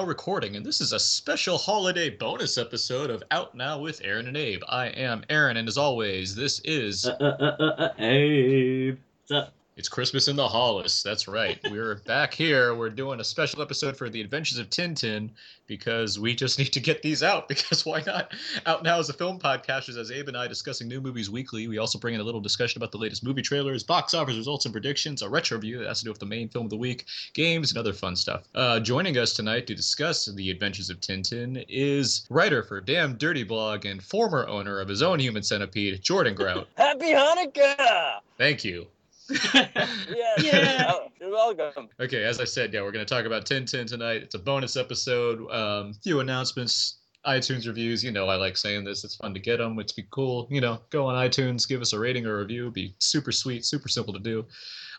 Now recording, and this is a special holiday bonus episode of Out Now with Aaron and Abe. I am Aaron, and as always, this is Uh, uh, uh, uh, uh, Abe. What's up? It's Christmas in the Hollis. That's right. We're back here. We're doing a special episode for the Adventures of Tintin because we just need to get these out. Because why not? Out Now is a film podcast, as Abe and I discussing new movies weekly. We also bring in a little discussion about the latest movie trailers, box office results and predictions, a retro review that has to do with the main film of the week, games, and other fun stuff. Uh, joining us tonight to discuss the Adventures of Tintin is writer for Damn Dirty Blog and former owner of his own Human Centipede, Jordan Grout. Happy Hanukkah! Thank you. Yes. Yeah. Oh, you're welcome. Okay, as I said, yeah, we're going to talk about Tintin tonight. It's a bonus episode. Um, few announcements, iTunes reviews. You know, I like saying this. It's fun to get them. It's be cool. You know, go on iTunes, give us a rating or review. It'd be super sweet, super simple to do.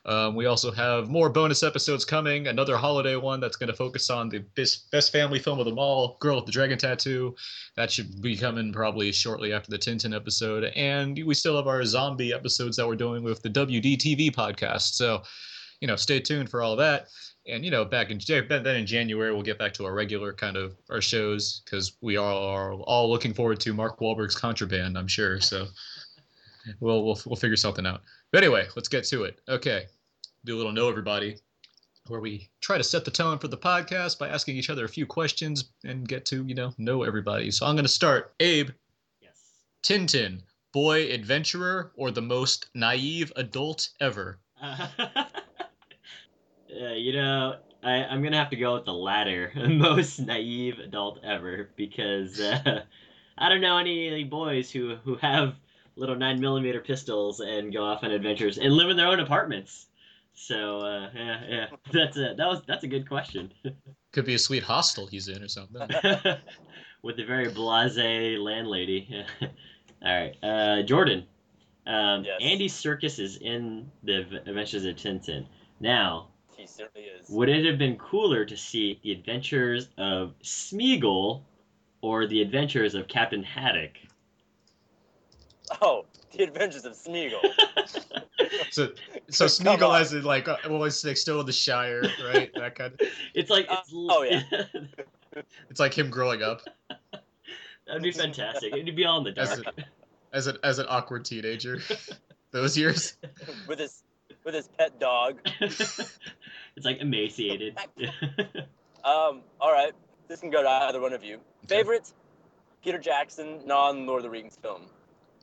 Um, we also have more bonus episodes coming. Another holiday one that's going to focus on the best, best family film of them all, Girl with the Dragon Tattoo. That should be coming probably shortly after the Tintin episode. And we still have our zombie episodes that we're doing with the WDTV podcast. So, you know, stay tuned for all that. And you know, back in then in January, we'll get back to our regular kind of our shows because we all are all looking forward to Mark Wahlberg's Contraband. I'm sure. So we'll we'll we'll figure something out. But anyway, let's get to it. Okay, do a little know everybody, where we try to set the tone for the podcast by asking each other a few questions and get to you know know everybody. So I'm going to start. Abe, Yes. Tintin, boy adventurer or the most naive adult ever? Uh, uh, you know, I, I'm gonna have to go with the latter, most naive adult ever, because uh, I don't know any boys who who have little nine millimeter pistols and go off on adventures and live in their own apartments. So uh, yeah, yeah, that's a that was that's a good question. Could be a sweet hostel he's in or something. with the very blasé landlady. All right, uh, Jordan. Um, Yes. Andy Serkis is in the V- Adventures of Tintin. Now, He certainly is. would it have been cooler to see the Adventures of Smeagol or the Adventures of Captain Haddock? Oh, The Adventures of Smeagol. So, so Come Smeagol on. has it like, uh, well, it's like still in the Shire, right? That kind of. It's like, Uh, oh, yeah. It's like him growing up that'd be fantastic. It'd be all in the As dark. as an as an awkward teenager. Those years. with his with his pet dog. it's like emaciated. Um, all right. This can go to either one of you. Favorite Peter Jackson non Lord of the Rings film.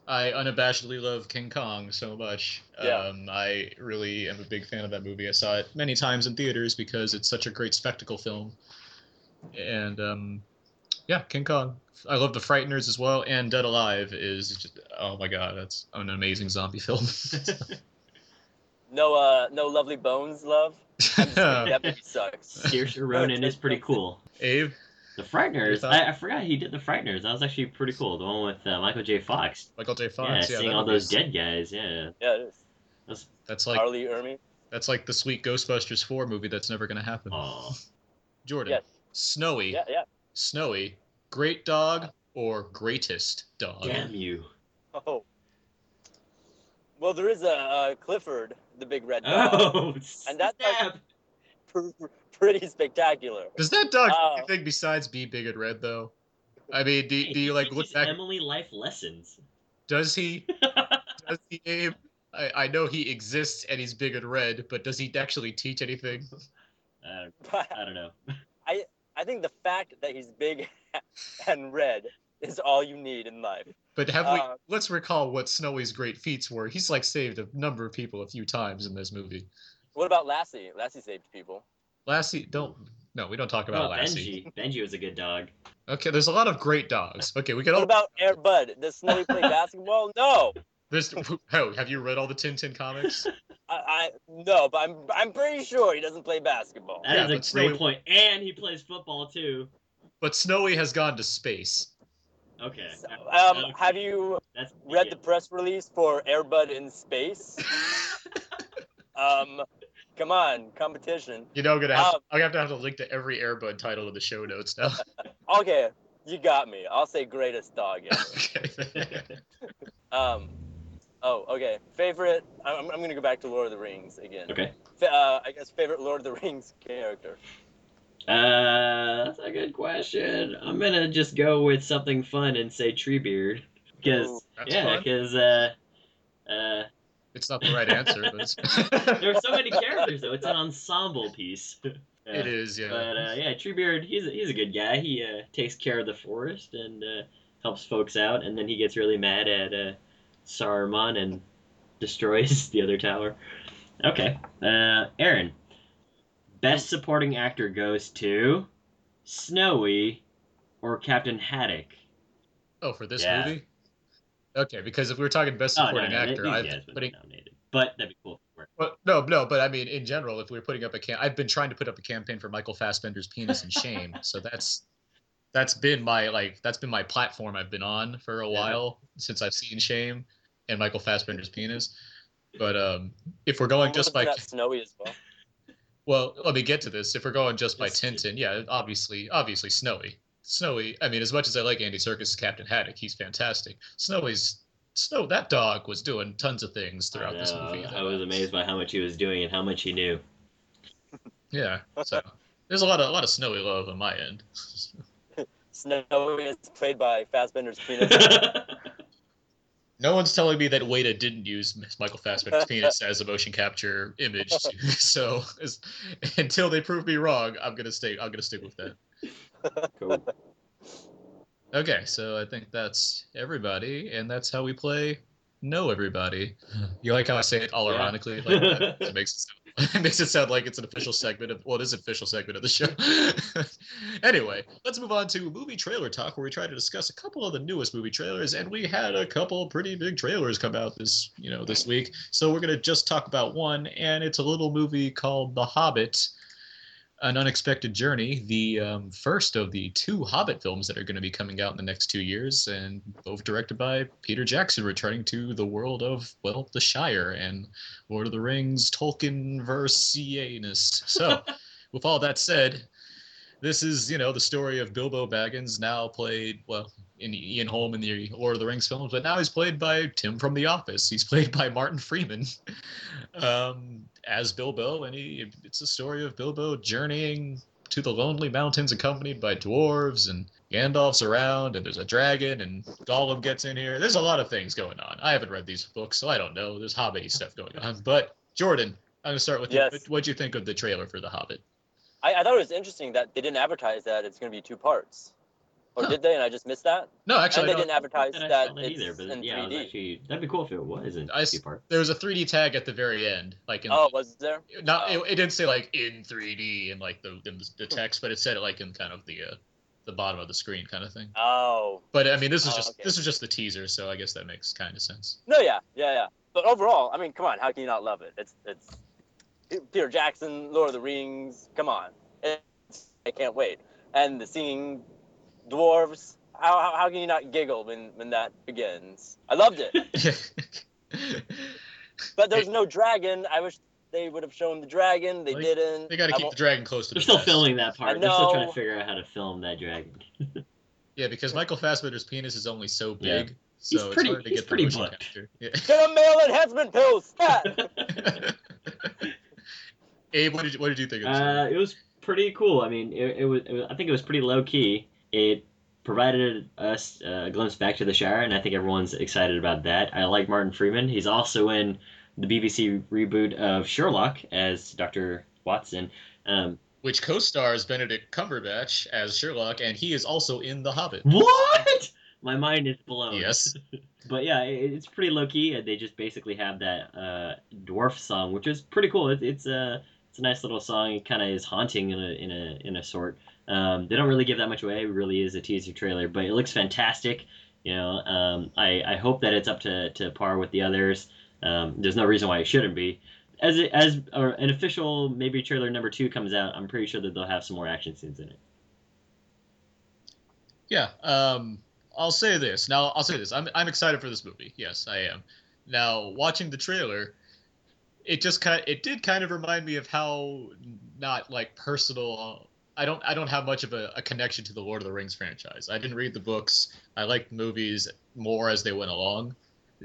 I unabashedly love King Kong so much. Yeah. Um, I really am a big fan of that movie. I saw it many times in theaters because it's such a great spectacle film. And um, yeah, King Kong. I love The Frighteners as well, and Dead Alive is just oh my god, that's an amazing zombie film. No, uh, no Lovely Bones, love. I'm just kidding, that movie sucks. Saoirse Ronan is pretty cool. Abe, The Frighteners. I, I forgot he did the Frighteners. That was actually pretty cool. The one with uh, Michael J. Fox. Michael J. yeah, Fox. Yeah, seeing all those dead guys. Yeah. Yeah, it is. That's like R. Lee Ermey. that's like the sweet Ghostbusters four movie that's never gonna happen. Oh. Jordan, Yes. Snowy, Yeah, yeah. Snowy, great dog or greatest dog? Damn you. Oh. Well, there is a uh, Clifford, the big red dog. Oh, And that's like- snap. Pr- pretty spectacular. Does that dog do Oh. anything besides be big and red though? I mean, do, do you like He look teaches back? Emily life lessons. Does he? Does he aim? I, I know he exists and he's big and red, but does he actually teach anything? Uh, I don't know. I I think the fact that he's big and red is all you need in life. But have we? Uh, Let's recall what Snowy's great feats were. He's like saved a number of people a few times in this movie. What about Lassie? Lassie saved people. Lassie, don't. No, we don't talk about Oh, Lassie. Benji. Benji was a good dog. Okay, there's a lot of great dogs. Okay, we can What all. about Air Bud? Does Snowy play basketball? No. There's, oh, have you read all the Tintin comics? I, I no, but I'm I'm pretty sure he doesn't play basketball. That is Yeah, a great Snowy- And he plays football too. But Snowy has gone to space. Okay. Um, Okay. have you That's read the press release for Air Bud in space? Um, come on, competition. You know, I'm gonna have. Um, I'm gonna have to have a link to every Air Bud title in the show notes now. Okay, you got me. I'll say greatest dog ever. okay. Um, oh, okay. Favorite. I'm, I'm gonna go back to Lord of the Rings again. Okay. Fa- Uh, I guess favorite Lord of the Rings character. Uh, that's a good question. I'm gonna just go with something fun and say Treebeard, because yeah, because uh, uh, It's not the right answer, but it's. there are so many characters though. It's an ensemble piece. Uh, It is, yeah. But uh, yeah, Treebeard, he's a, he's a good guy. He uh, takes care of the forest and uh, helps folks out, and then he gets really mad at uh, Saruman and destroys the other tower. Okay, uh, Aaron. Best supporting actor goes to Snowy or Captain Haddock. oh, for this Yeah. movie. Okay, because if we were talking best Oh, no, supporting no, actor, I've guys been would putting. be nominated, but that'd be cool. Well, no, no, but I mean, in general, if we were putting up a cam, I've been trying to put up a campaign for Michael Fassbender's penis and shame. so that's that's been my like that's been my platform I've been on for a Yeah. while since I've seen Shame and Michael Fassbender's penis. But um, if we're going just by that Snowy as well. well, let me get to this. If we're going just by Tintin, yeah, obviously, obviously Snowy. Snowy. I mean, as much as I like Andy Serkis as Captain Haddock, he's fantastic. Snowy's Snow. That dog was doing tons of things throughout this movie. I was amazed by how much he was doing and how much he knew. Yeah. So there's a lot of a lot of Snowy love on my end. Snowy is played by Fassbender's penis. No one's telling me that Weta didn't use Michael Fassbender's penis as a motion capture image. so as, until they prove me wrong, I'm gonna stay. I'm gonna stick with that. Cool. Okay, so I think that's everybody, and that's how we play Know Everybody. You like how I say it all Yeah. ironically like that? It makes it, sound, it makes it sound like it's an official segment of well, it is an official segment of the show. anyway, let's move on to movie trailer talk, where we try to discuss a couple of the newest movie trailers, and we had a couple pretty big trailers come out this you know this week. So we're gonna just talk about one, and it's a little movie called The Hobbit an unexpected journey the um, first of the two hobbit films that are going to be coming out in the next two years and both directed by peter jackson returning to the world of well the shire and lord of the rings tolkien verse so with all that said this is you know the story of bilbo baggins now played well in ian holm in the lord of the rings films but now he's played by tim from the office he's played by martin freeman um, as Bilbo, and he, it's a story of Bilbo journeying to the Lonely Mountains, accompanied by dwarves and Gandalf's around, and there's a dragon, and Gollum gets in here. There's a lot of things going on. I haven't read these books, so I don't know. There's Hobbit stuff going on. But Jordan, I'm gonna start with Yes. you. What do you think of the trailer for The Hobbit? I, I thought it was interesting that they didn't advertise that it's going to be two parts. Or Huh. did they? And I just missed that. No, And actually, they I didn't advertise I that that it's either, but in yeah, 3D. actually that'd be cool if it was in I s- two parts. there was a 3D tag at the very end, like in Oh, was there? not Oh. it, it didn't say like in 3D in like the in the text, but it said it like in kind of the uh, the bottom of the screen kind of thing. Oh, But I mean, this is Oh, just okay. this is just the teaser, so I guess that makes kind of sense. no, yeah, yeah, yeah. But overall, I mean, come on, how can you not love it? It's it's Peter Jackson, Lord of the Rings. Come on, it's, I can't wait. And the singing dwarves. How, how, how can you not giggle when, when that begins? I loved it. But there's no dragon. I wish they would have shown the dragon. They Like, didn't. they got to keep the dragon close to them. They're the still chest. filming that part. They're still trying to figure out how to film that dragon. Yeah, because Michael Fassbender's penis is only so big. Yeah. big, so it's pretty- hard to he's get the pretty motion butt. capture. Yeah. Get a male enhancement pill, stat. Abe, what did you, what did you think of this? Uh, it was pretty cool. I mean, it, it, was, it was. I think it was pretty low key. It provided us uh, a glimpse back to the Shire, and I think everyone's excited about that. I like Martin Freeman. He's also in the BBC reboot of Sherlock as Doctor Watson. Um, which co-stars Benedict Cumberbatch as Sherlock, and he is also in The Hobbit. What? My mind is blown. Yes. But yeah, it's pretty low key. They just basically have that uh, dwarf song, which is pretty cool. It, it's a it's a nice little song. It kind of is haunting in a in a in a sort. Um, they don't really give that much away. It really is a teaser trailer, but it looks fantastic. You know, um, I I hope that it's up to, to par with the others. Um, there's no reason why it shouldn't be. As it, as or an official maybe trailer number two comes out, I'm pretty sure that they'll have some more action scenes in it. Yeah. Um, I'll say this. Now, I'll say this. I'm I'm excited for this movie. Yes, I am. Now, watching the trailer, it just kind of, it did kind of remind me of how not like personal. I don't I don't have much of a, a connection to the Lord of the Rings franchise. I didn't read the books. I liked movies more as they went along.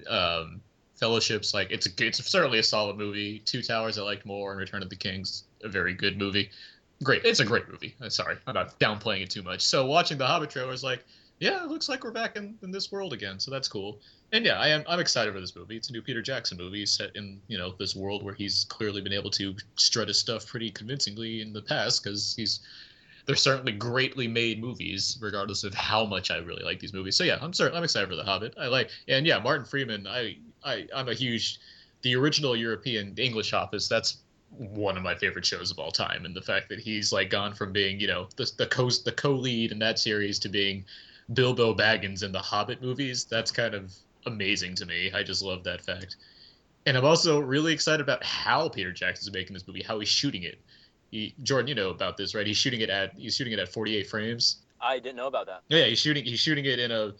Um, Fellowship's like it's a it's certainly a solid movie. Two Towers I liked more, and Return of the King's a very good movie. Great, it's a great movie. I'm sorry, I'm not downplaying it too much. So watching the Hobbit trailer is like, yeah, it looks like we're back in, in this world again. So that's cool. And yeah, I am I'm excited for this movie. It's a new Peter Jackson movie set in you know this world where he's clearly been able to strut his stuff pretty convincingly in the past because he's they're certainly greatly made movies, regardless of how much I really like these movies. So yeah, I'm certain I'm excited for The Hobbit. I like and yeah, Martin Freeman. I I I'm a huge the original European English Office. That's one of my favorite shows of all time, and the fact that he's like gone from being you know the the co the co lead in that series to being Bilbo Baggins in the Hobbit movies. That's kind of amazing to me. I just love that fact. And I'm also really excited about how Peter Jackson's making this movie, how he's shooting it. He, Jordan, you know about this, right? He's shooting it at he's shooting it at 48 frames. I didn't know about that. Yeah, he's shooting he's shooting it in a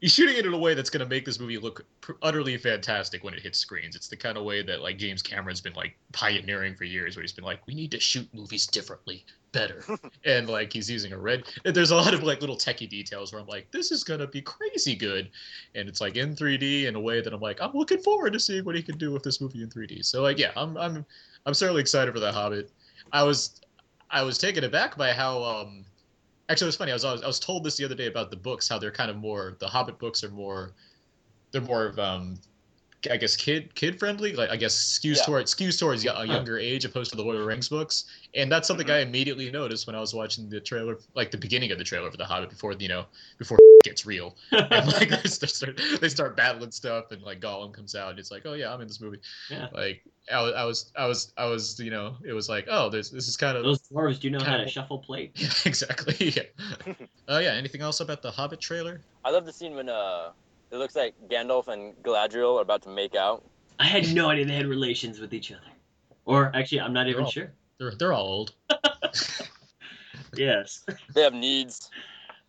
he's shooting it in a way that's going to make this movie look pr- utterly fantastic when it hits screens. It's the kind of way that like James Cameron's been like pioneering for years, where he's been like, we need to shoot movies differently, better, and like he's using a red. There's a lot of like little techie details where I'm like, this is gonna be crazy good, and it's like in 3D in a way that I'm like, I'm looking forward to seeing what he can do with this movie in 3D. So like, yeah, I'm I'm I'm certainly excited for The Hobbit. I was I was taken aback by how um actually it was funny. I was, I was I was told this the other day about the books, how they're kind of more the Hobbit books are more they're more of um I guess kid kid friendly, like I guess skews Yeah. towards skews towards a younger age opposed to the Lord of the Rings books, and that's something I immediately noticed when I was watching the trailer, like the beginning of the trailer for the Hobbit before you know before it gets real, and like they start they start battling stuff, and like Gollum comes out, and it's like oh yeah I'm in this movie, Yeah. like I was I was I was I was you know it was like oh this this is kind of Those dwarves do know how to Cannibal. shuffle plate. yeah, exactly. Yeah. Oh yeah. Anything else about the Hobbit trailer? I love the scene when uh, it looks like Gandalf and Galadriel are about to make out. I had no idea they had relations with each other. Or actually, I'm not even all- sure. They're they're all old. Yes. They have needs.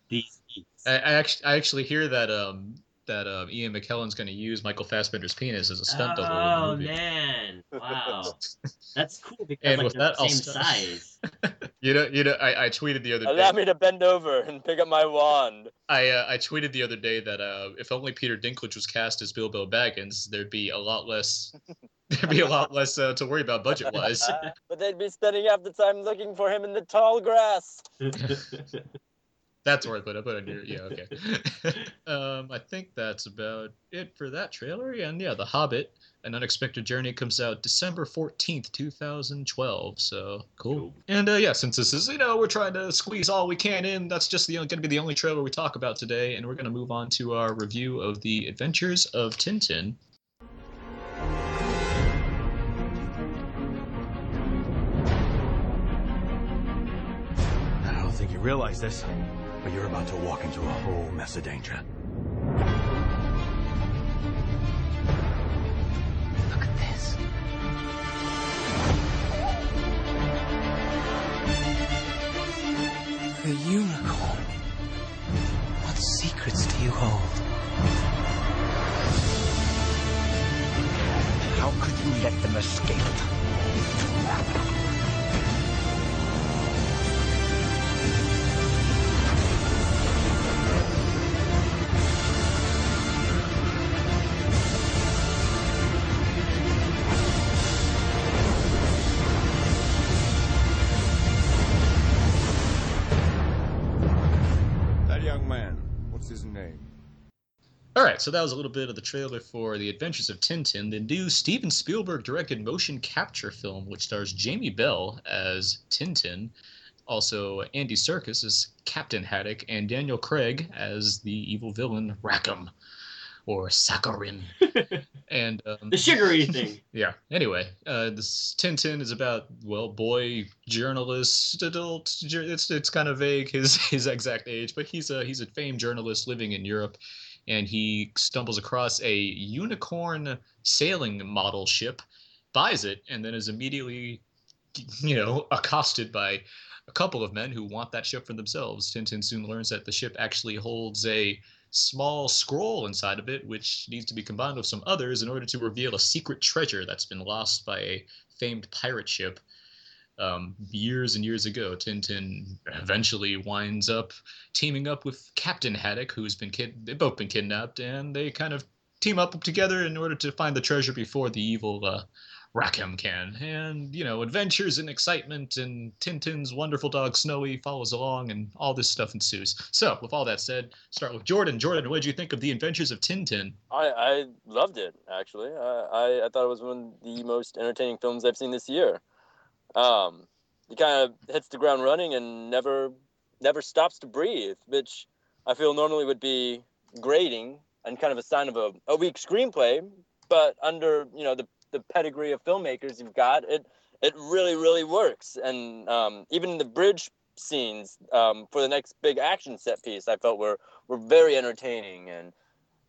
These. I, I actually I actually hear that um that um, Ian McKellen's going to use Michael Fassbender's penis as a stunt double. Oh man! Wow, that's cool because And like with they're that, the I'll same size. You know, you know, I, I tweeted the other Allow day. me to bend over and pick up my wand. I uh, I tweeted the other day that uh, if only Peter Dinklage was cast as Bilbo Baggins, there'd be a lot less. There'd be a lot less uh, to worry about budget wise. but they'd be spending half the time looking for him in the tall grass. That's where I put it. I put it in your yeah okay. um, I think that's about it for that trailer. And yeah, The Hobbit: An Unexpected Journey comes out December fourteenth, two thousand twelve. So cool. Cool. And uh, yeah, since this is you know we're trying to squeeze all we can in, that's just the going to be the only trailer we talk about today, and we're going to move on to our review of the Adventures of Tintin. I don't think you realize this, but you're about to walk into a whole mess of danger. Look at this. The unicorn. What secrets do you hold? How could you let them escape? All right, so that was a little bit of the trailer for The Adventures of Tintin, the new Steven Spielberg directed motion capture film, which stars Jamie Bell as Tintin, also Andy Serkis as Captain Haddock, and Daniel Craig as the evil villain Rackham, or Sakharine. and um, The sugary thing. yeah. Anyway, uh, this Tintin is about well, boy journalist, adult. It's it's kind of vague his his exact age, but he's a he's a famed journalist living in Europe, and he stumbles across a unicorn sailing model ship, buys it, and then is immediately, you know, accosted by a couple of men who want that ship for themselves. Tintin soon learns that the ship actually holds a small scroll inside of it, which needs to be combined with some others in order to reveal a secret treasure that's been lost by a famed pirate ship um, years and years ago. Tintin eventually winds up teaming up with Captain Haddock, who's been kid. They've both been kidnapped, and they kind of team up together in order to find the treasure before the evil uh, Rackham can. And you know, adventures and excitement, and Tintin's wonderful dog Snowy follows along, and all this stuff ensues. So, with all that said, start with Jordan. Jordan, what did you think of the Adventures of Tintin? I, I loved it actually. I, I I thought it was one of the most entertaining films I've seen this year. Um, he kind of hits the ground running and never never stops to breathe, which I feel normally would be grating and kind of a sign of a, a weak screenplay. But under you know the the pedigree of filmmakers you've got, it it really really works. And um, even in the bridge scenes um, for the next big action set piece, I felt were were very entertaining and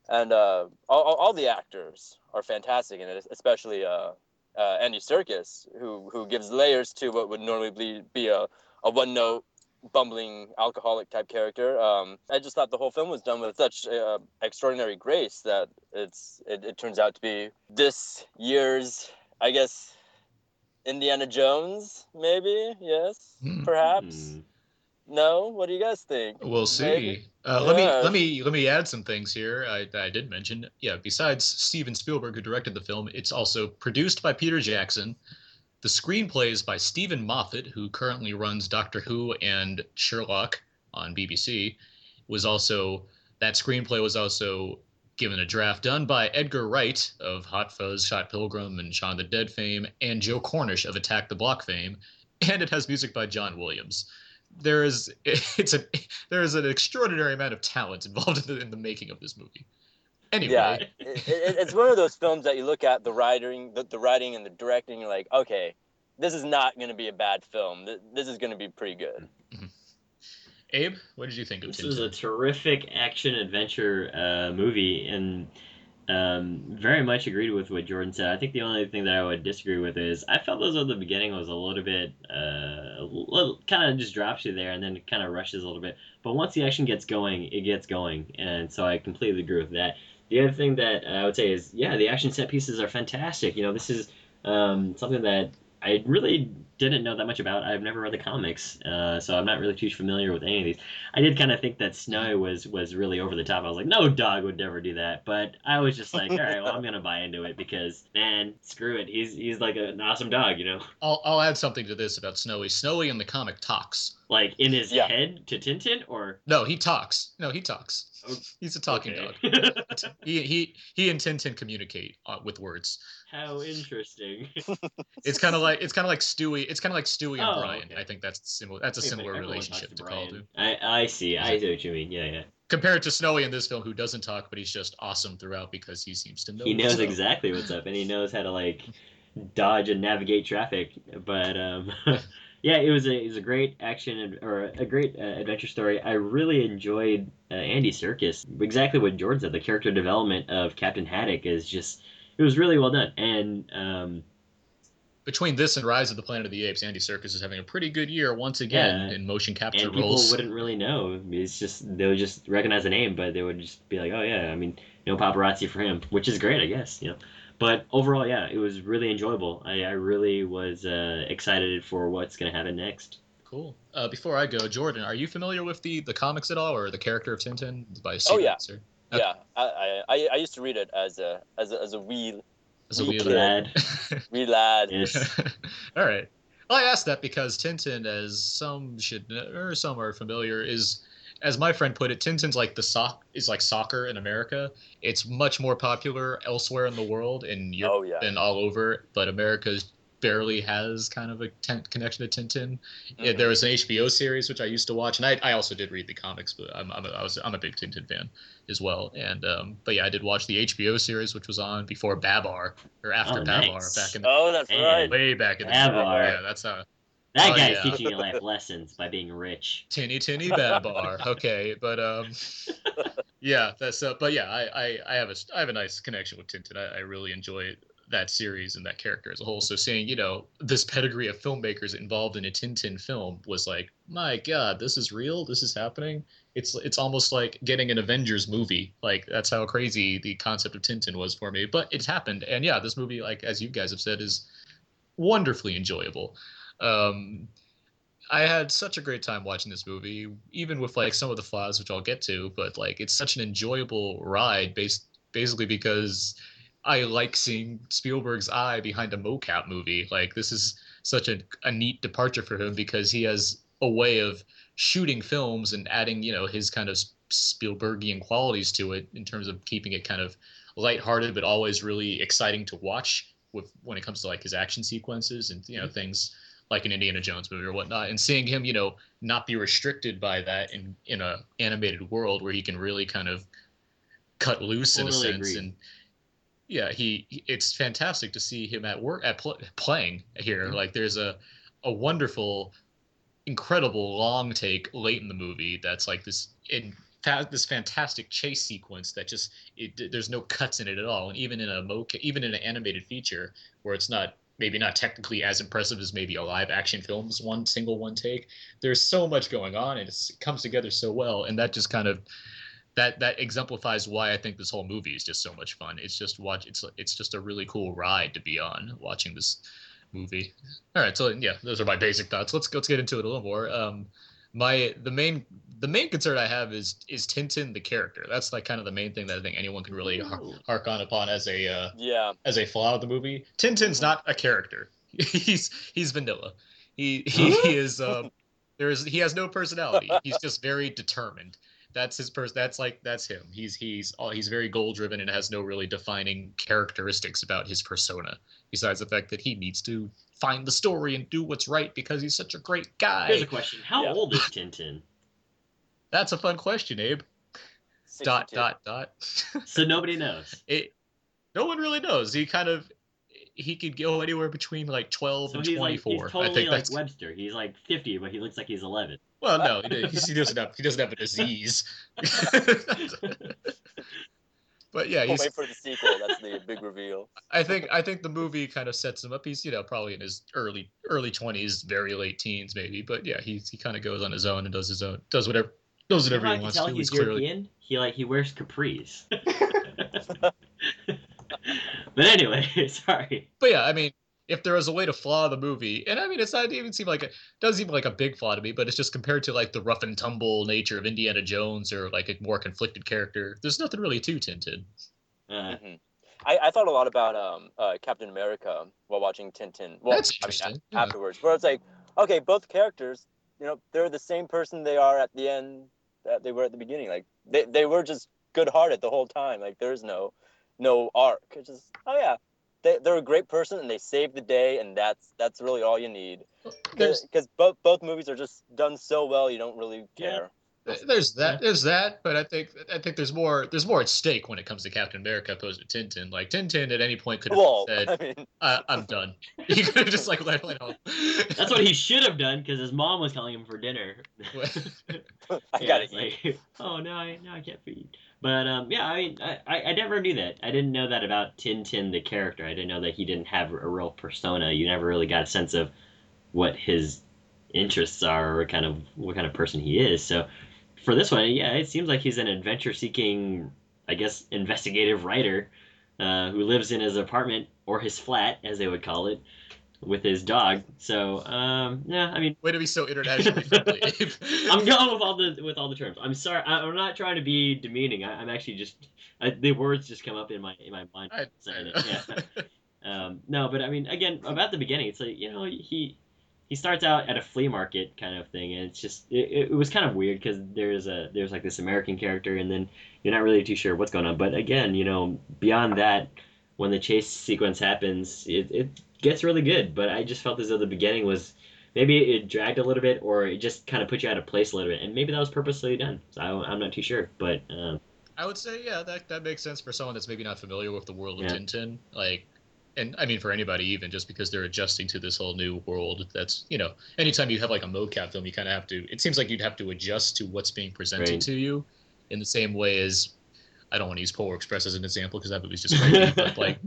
and uh, all, all- all the actors are fantastic in it, especially uh, uh, Andy Serkis, who who gives layers to what would normally be, be a, a one note bumbling alcoholic type character. Um, I just thought the whole film was done with such uh, extraordinary grace that it's it, it turns out to be this year's, I guess, Indiana Jones, maybe yes, Hmm. perhaps. Hmm. No, what do you guys think? We'll see. Uh, let me let me let me add some things here. I, I did mention, yeah. Besides Steven Spielberg, who directed the film, it's also produced by Peter Jackson. The screenplay is by Steven Moffat, who currently runs Doctor Who and Sherlock on BBC. Was also that screenplay was also given a draft done by Edgar Wright of Hot Fuzz, Scott Pilgrim, and Shaun the Dead fame, and Joe Cornish of Attack the Block fame, and it has music by John Williams. There is it's a there is an extraordinary amount of talent involved in the, in the making of this movie. Anyway, Yeah, it, it, it's one of those films that you look at the writing, the, the writing and the directing. You're like, okay, this is not going to be a bad film. Th- This is going to be pretty good. Abe, what did you think of This is a terrific action adventure uh, movie, and um, very much agreed with what Jordan said. I think the only thing that I would disagree with is I felt those at the beginning was a little bit, uh, kind of just drops you there, and then it kind of rushes a little bit. But once the action gets going, it gets going, and so I completely agree with that. The other thing that I would say is, yeah, the action set pieces are fantastic. You know, this is um, something that I really didn't know that much about. I've never read the comics, uh, so I'm not really too familiar with any of these. I did kind of think that Snow was was really over the top. I was like, no dog would never do that. But I was just like, all right, well, I'm gonna buy into it because man, screw it. He's he's like an awesome dog, you know. I'll I'll add something to this about Snowy. Snowy in the comic talks. Like in his Yeah. head to Tintin, or No, he talks. No, he talks. He's a talking okay. dog. He he he and Tintin communicate uh, with words. How interesting. It's kind of like it's kind of like Stewie. It's kind of like Stewie and Oh, Brian. okay. I think that's similar. That's a Wait, similar relationship to Brian. call to. I I see. I see what you mean. Yeah, yeah. Compared to Snowy in this film, who doesn't talk, but he's just awesome throughout because he seems to know. he what's knows up. exactly what's up and he knows how to like dodge and navigate traffic but um yeah it was a it was a great action or a great uh, adventure story i really enjoyed uh, andy Serkis. exactly what jordan said the character development of captain haddock is just it was really well done and um Between this and Rise of the Planet of the Apes, Andy Serkis is having a pretty good year once again Yeah. in motion capture and people roles. wouldn't really know it's just they would just recognize the name but they would just be like oh yeah i mean no paparazzi for him which is great i guess you know but overall yeah it was really enjoyable i, I really was uh, excited for what's going to happen next Cool. Uh, before I go, Jordan, are you familiar with the the comics at all, or the character of Tintin by Oh, yeah. Stevens, or- Yeah, I, I, I- I used to read it as a as a, as a wee as a Wee wee lad wee lad. yes All right. Well, I asked that because Tintin, as some should know, or some are familiar, is as my friend put it, Tintin's like the soc is like soccer in America. It's much more popular elsewhere in the world in Europe Oh, yeah. than all over, but America barely has kind of a ten- connection to Tintin. Yeah, Mhm. there was an HBO series which I used to watch, and I, I also did read the comics, but I'm I'm a, I was I'm a big Tintin fan as well. And um, but yeah, I did watch the HBO series which was on before Babar or after Oh, Babar nice. back in the Oh, that's right. way back in the Babar. Yeah, that's how That Oh, guy's yeah. teaching you life lessons by being rich. Tinny Tinny Babar. Okay, but um, yeah, that's uh, but yeah, I, I I have a I have a nice connection with Tintin. I, I really enjoy that series and that character as a whole. So seeing you know this pedigree of filmmakers involved in a Tintin film was like, my God, this is real. This is happening. It's it's almost like getting an Avengers movie. Like that's how crazy the concept of Tintin was for me. But it's happened, and yeah, this movie, like as you guys have said, is wonderfully enjoyable. Um, I had such a great time watching this movie, even with like some of the flaws, which I'll get to. But like, it's such an enjoyable ride, based basically because I like seeing Spielberg's eye behind a mocap movie. Like, this is such a, a neat departure for him because he has a way of shooting films and adding, you know, his kind of Spielbergian qualities to it in terms of keeping it kind of lighthearted but always really exciting to watch with when it comes to like his action sequences and you know things like an Indiana Jones movie or whatnot, and seeing him, you know, not be restricted by that in in a animated world where he can really kind of cut loose in a sense, agree. and yeah, he he- it's fantastic to see him at work at pl- playing here. Like there's a a wonderful, incredible long take late in the movie that's like this in this fantastic chase sequence that just it, there's no cuts in it at all, and even in a moca, even in an animated feature where it's not maybe not technically as impressive as maybe a live action film's one single one take. There's so much going on, and it comes together so well, and that just kind of that that exemplifies why I think this whole movie is just so much fun. It's just watch it's it's just a really cool ride to be on watching this movie. All right, so yeah, those are my basic thoughts. Let's let's get into it a little more. Um, my the main the main concern I have is is Tintin the character. That's like kind of the main thing that I think anyone can really har- Ooh. hark on upon as a uh, Yeah. as a flaw of the movie. Tintin's not a character. He's he's vanilla. He he, he is um there is he has no personality. He's just very determined. That's his person. That's like that's him. He's he's all he's very goal driven and has no really defining characteristics about his persona. Besides the fact that he needs to find the story and do what's right because he's such a great guy. Here's a question: How Yeah. old is Tintin? That's a fun question, Abe. Dot 62. dot dot. So nobody knows. it no one really knows. He kind of he could go anywhere between like 12 So and he's like 24. he's totally I think like that's Webster. He's like 50, but he looks like he's 11. well, no, he, he doesn't have he doesn't have a disease. but yeah, We'll he's, wait for the sequel. That's the big reveal. I think I think the movie kind of sets him up. He's you know probably in his early early 20s, very late teens maybe. But yeah, he he kind of goes on his own and does his own does whatever does You whatever I he can wants tell to. do. he's He's clearly European. He like he wears capris. but anyway, sorry. But yeah, I mean, if there was a way to flaw the movie, and I mean, it's not even seem like a doesn't seem like a big flaw to me, but it's just compared to like the rough and tumble nature of Indiana Jones or like a more conflicted character. There's nothing really to Tintin. Uh, Mhm. I, I thought a lot about um, uh, Captain America while watching Tintin. Well, That's I mean, interesting, yeah. afterwards, where it's like, okay, both characters, you know, they're the same person they are at the end that they were at the beginning. Like they, they were just good-hearted the whole time. Like there's no no arc. It's just oh yeah, they they're a great person and they saved the day, and that's that's really all you need. Because both both movies are just done so well, you don't really care. There's that there's that, but I think I think there's more there's more at stake when it comes to Captain America opposed to Tintin. Like Tintin at any point could have Well, said, I mean, I, "I'm done." He could have just like let let off. that's what he should have done because his mom was calling him for dinner. I Yeah, gotta it's like, oh no, I no, I can't feed. But um, yeah, I mean, I, I I never knew that. I didn't know that about Tintin the character. I didn't know that he didn't have a real persona. You never really got a sense of what his interests are or kind of what kind of person he is. So for this one, yeah, it seems like he's an adventure-seeking, I guess, investigative writer uh, who lives in his apartment or his flat, as they would call it, with his dog. So um, yeah, I mean. Way to be so internationally friendly. I'm going with all the with all the terms. I'm sorry. I, I'm not trying to be demeaning. I, I'm actually just I, the words just come up in my in my mind I- I- it. Yeah. Um, no, but I mean, again, about the beginning, it's like you know he he starts out at a flea market kind of thing, and it's just it, it was kind of weird because there's a there's like this American character, and then you're not really too sure what's going on. But again, you know, beyond that, when the chase sequence happens, it, it gets really good. But I just felt as though the beginning was maybe it dragged a little bit, or it just kind of put you out of place a little bit, and maybe that was purposely done. So I, I'm not too sure, but um, I would say, yeah, that that makes sense for someone that's maybe not familiar with the world of Yeah. Tintin. Like, and I mean for anybody even, just because they're adjusting to this whole new world. That's you know, anytime you have like a mocap film, you kind of have to. It seems like you'd have to adjust to what's being presented Right. to you, in the same way as I don't want to use Polar Express as an example because that movie's just crazy, but like,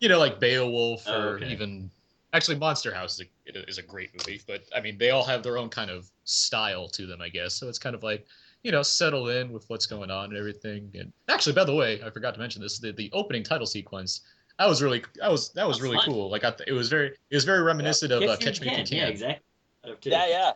you know, like Beowulf Oh, or okay. even. Actually, Monster House is a, is a great movie, but I mean, they all have their own kind of style to them, I guess. So it's kind of like, you know, settle in with what's going on and everything. And actually, by the way, I forgot to mention this: the, the opening title sequence. I was really, I was that was That's really fun. cool. Like I, th- it was very, it was very reminiscent of uh, Catch Me If You Can. Yeah, exactly. Out of two. Yeah, yeah,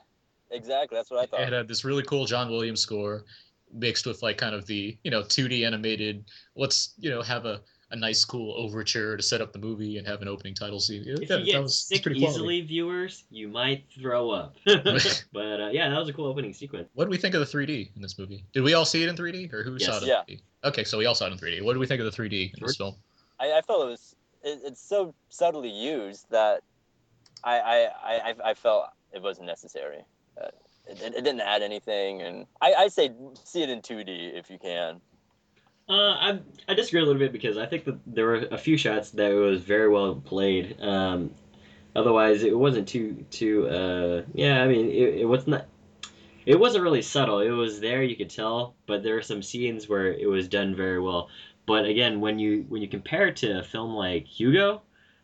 exactly. That's what I thought. It had this really cool John Williams score mixed with like kind of the you know 2D animated. Let's you know have a, a nice cool overture to set up the movie and have an opening title scene. Yeah, If that you get was- it's sick pretty quality. easily, viewers, you might throw up. but uh, yeah, that was a cool opening sequence. What did we think of the 3D in this movie? Did we all see it in 3D, or who saw Yes. it in Yeah. 3D? Okay, so we all saw it in 3D. What did we think of the 3D in this film? I, I felt it was it, it's so subtly used that I I, I, I- felt it wasn't necessary. Uh, it, it didn't add anything, and I, I say see it in 2D if you can. Uh, I I disagree a little bit because I think that there were a few shots that was very well played. Um, otherwise, it wasn't too too. Uh, yeah, I mean, it, it was not. It wasn't really subtle. It was there, you could tell, but there were some scenes where it was done very well. But again, when you when you compare it to a film like Hugo,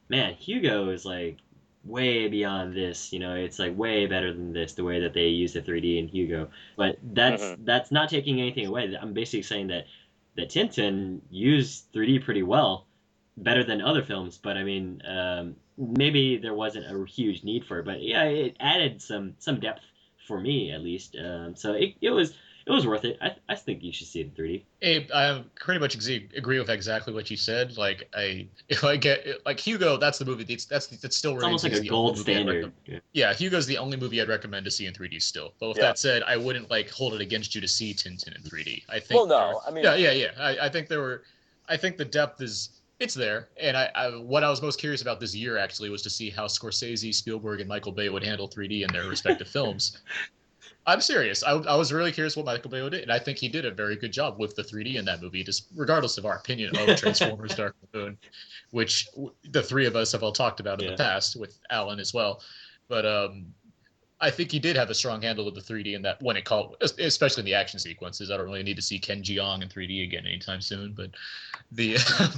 man, Hugo is like way beyond this. You know, it's like way better than this. The way that they use the 3D in Hugo, but that's Mhm. that's not taking anything away. I'm basically saying that that Tintin used 3D pretty well, better than other films. But I mean, um, maybe there wasn't a huge need for it. But yeah, it added some some depth for me at least. Um, so it, it was it was worth it. I, I think you should see it in 3D. Abe, I pretty much exa- agree with exactly what you said. Like, I if I get like Hugo, that's the movie. That's that's, that's still It's almost like a the gold standard. Yeah. Yeah, Hugo's the only movie I'd recommend to see in 3D still. But with Yeah. that said, I wouldn't like hold it against you to see Tintin in 3D. I think. Well, no, I mean- Yeah, yeah, yeah. I, I think there were. I think the depth is it's there, and I, I what I was most curious about this year actually was to see how Scorsese, Spielberg, and Michael Bay would handle 3D in their respective films. I'm serious. I, I was really curious what Michael Bay did, and I think he did a very good job with the 3D in that movie, just regardless of our opinion of Transformers: Dark Moon, which w- the three of us have all talked about in Yeah. the past with Alan as well. But um, I think he did have a strong handle of the 3D in that when it called, especially in the action sequences. I don't really need to see Ken Jeong in 3D again anytime soon. But the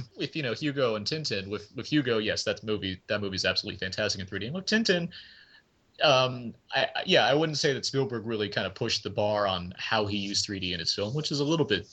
with you know Hugo and Tintin with with Hugo, yes, that movie that movie is absolutely fantastic in 3D. And with Tintin, um, I, yeah, I wouldn't say that Spielberg really kind of pushed the bar on how he used 3D in his film, which is a little bit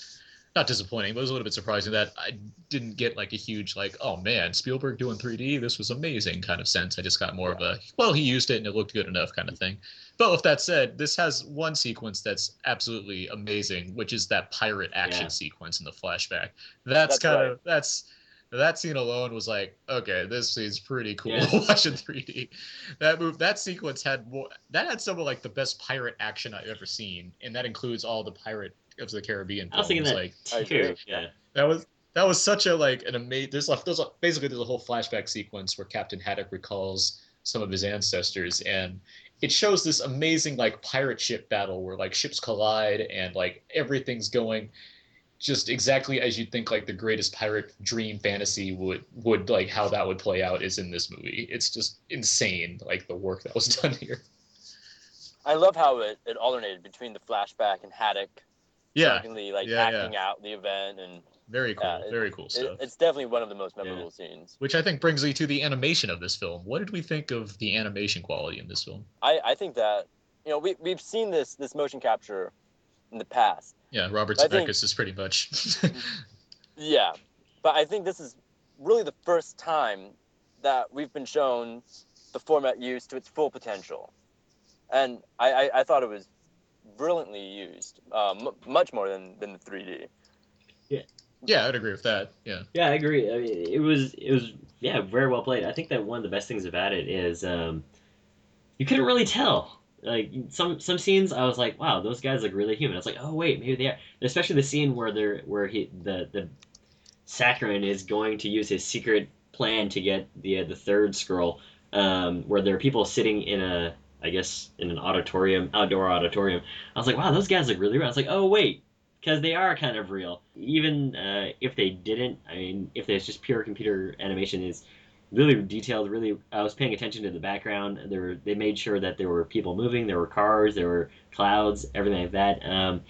not disappointing, but it was a little bit surprising that I didn't get like a huge like, oh man, Spielberg doing 3D, this was amazing kind of sense. I just got more of a well, he used it and it looked good enough kind of thing. But with that said, this has one sequence that's absolutely amazing, which is that pirate action Yeah. sequence in the flashback. That's, That's kind right. of that's that scene alone was like, okay, this scene's pretty cool Yeah. to watch in 3D. That move, that sequence had more. That had some of like the best pirate action I've ever seen, and that includes all the pirate of the Caribbean. I was thinking that like I agree. too. Yeah. that was that was such a like an amazing. There's like there's a, basically there's a whole flashback sequence where Captain Haddock recalls some of his ancestors, and it shows this amazing like pirate ship battle where like ships collide and like everything's going just exactly as you'd think like the greatest pirate dream fantasy would would like how that would play out is in this movie. It's just insane like the work that was done here. I love how it, it alternated between the flashback and Haddock Yeah, like Yeah, yeah. acting out the event, and very cool, Yeah, it- very cool it, stuff. it's definitely one of the most memorable scenes. Which I think brings me to the animation of this film. What did we think of the animation quality in this film? I, I think that you know we we've seen this this motion capture in the past. Yeah, Robert I think- Zemeckis is pretty much. Yeah, but I think this is really the first time that we've been shown the format used to its full potential, and I, I, I thought it was brilliantly used, uh, m- much more than, than the 3D. yeah, I'd agree with that. Yeah, Yeah, I agree. I mean, it was it was yeah very well played. I think that one of the best things about it is um, you couldn't really tell. Like some some scenes, I was like, wow, those guys look really human. I was like, oh wait, maybe they are. Especially the scene where they're where he the the Sakharine is going to use his secret plan to get the uh, the third scroll, um, where there are people sitting in a I guess in an auditorium, outdoor auditorium. I was like, wow, those guys look really real. I was like, oh wait, because they are kind of real. Even uh, if they didn't, I mean, if there's just pure computer animation, is really detailed. Really, I was paying attention to the background. There, were, they made sure that there were people moving, there were cars, there were clouds, everything like that. Um,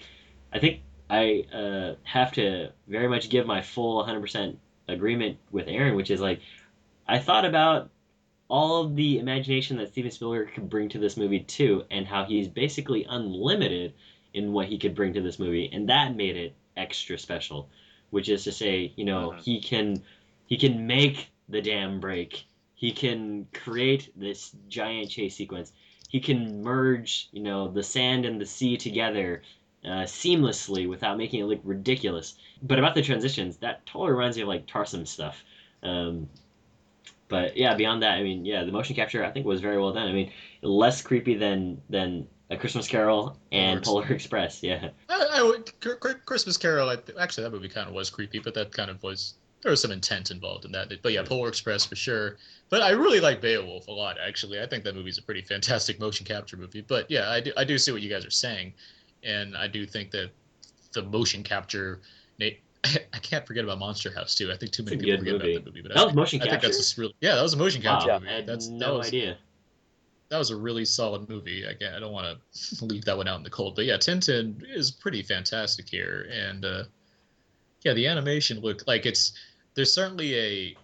I think I uh, have to very much give my full 100% agreement with Aaron, which is like, I thought about all of the imagination that Steven Spielberg could bring to this movie too, and how he's basically unlimited in what he could bring to this movie, and that made it extra special. Which is to say, you know, Mhm. he can he can make the dam break. He can create this giant chase sequence. He can merge, you know, the sand and the sea together uh, seamlessly without making it look ridiculous. But about the transitions, that totally reminds me of like Tarsem stuff. Um, but yeah, beyond that, I mean, yeah, the motion capture I think was very well done. I mean, less creepy than than A Christmas Carol and Polar Polar Express. Yeah, I, I would, Cr- Cr- Christmas Carol. I, actually, that movie kind of was creepy, but that kind of was there was some intent involved in that. But yeah, Polar Express for sure. But I really like Beowulf a lot. Actually, I think that movie's a pretty fantastic motion capture movie. But yeah, I do I do see what you guys are saying, and I do think that the motion capture. Nate, I can't forget about Monster House too. I think too many people forget movie. about that movie. But that I, was motion I think that's just really yeah, that was a motion wow, capture I had That's no that was idea. that was a really solid movie. Again, I don't want to leave that one out in the cold, but yeah, Tintin is pretty fantastic here, and uh, yeah, the animation look like it's there's certainly a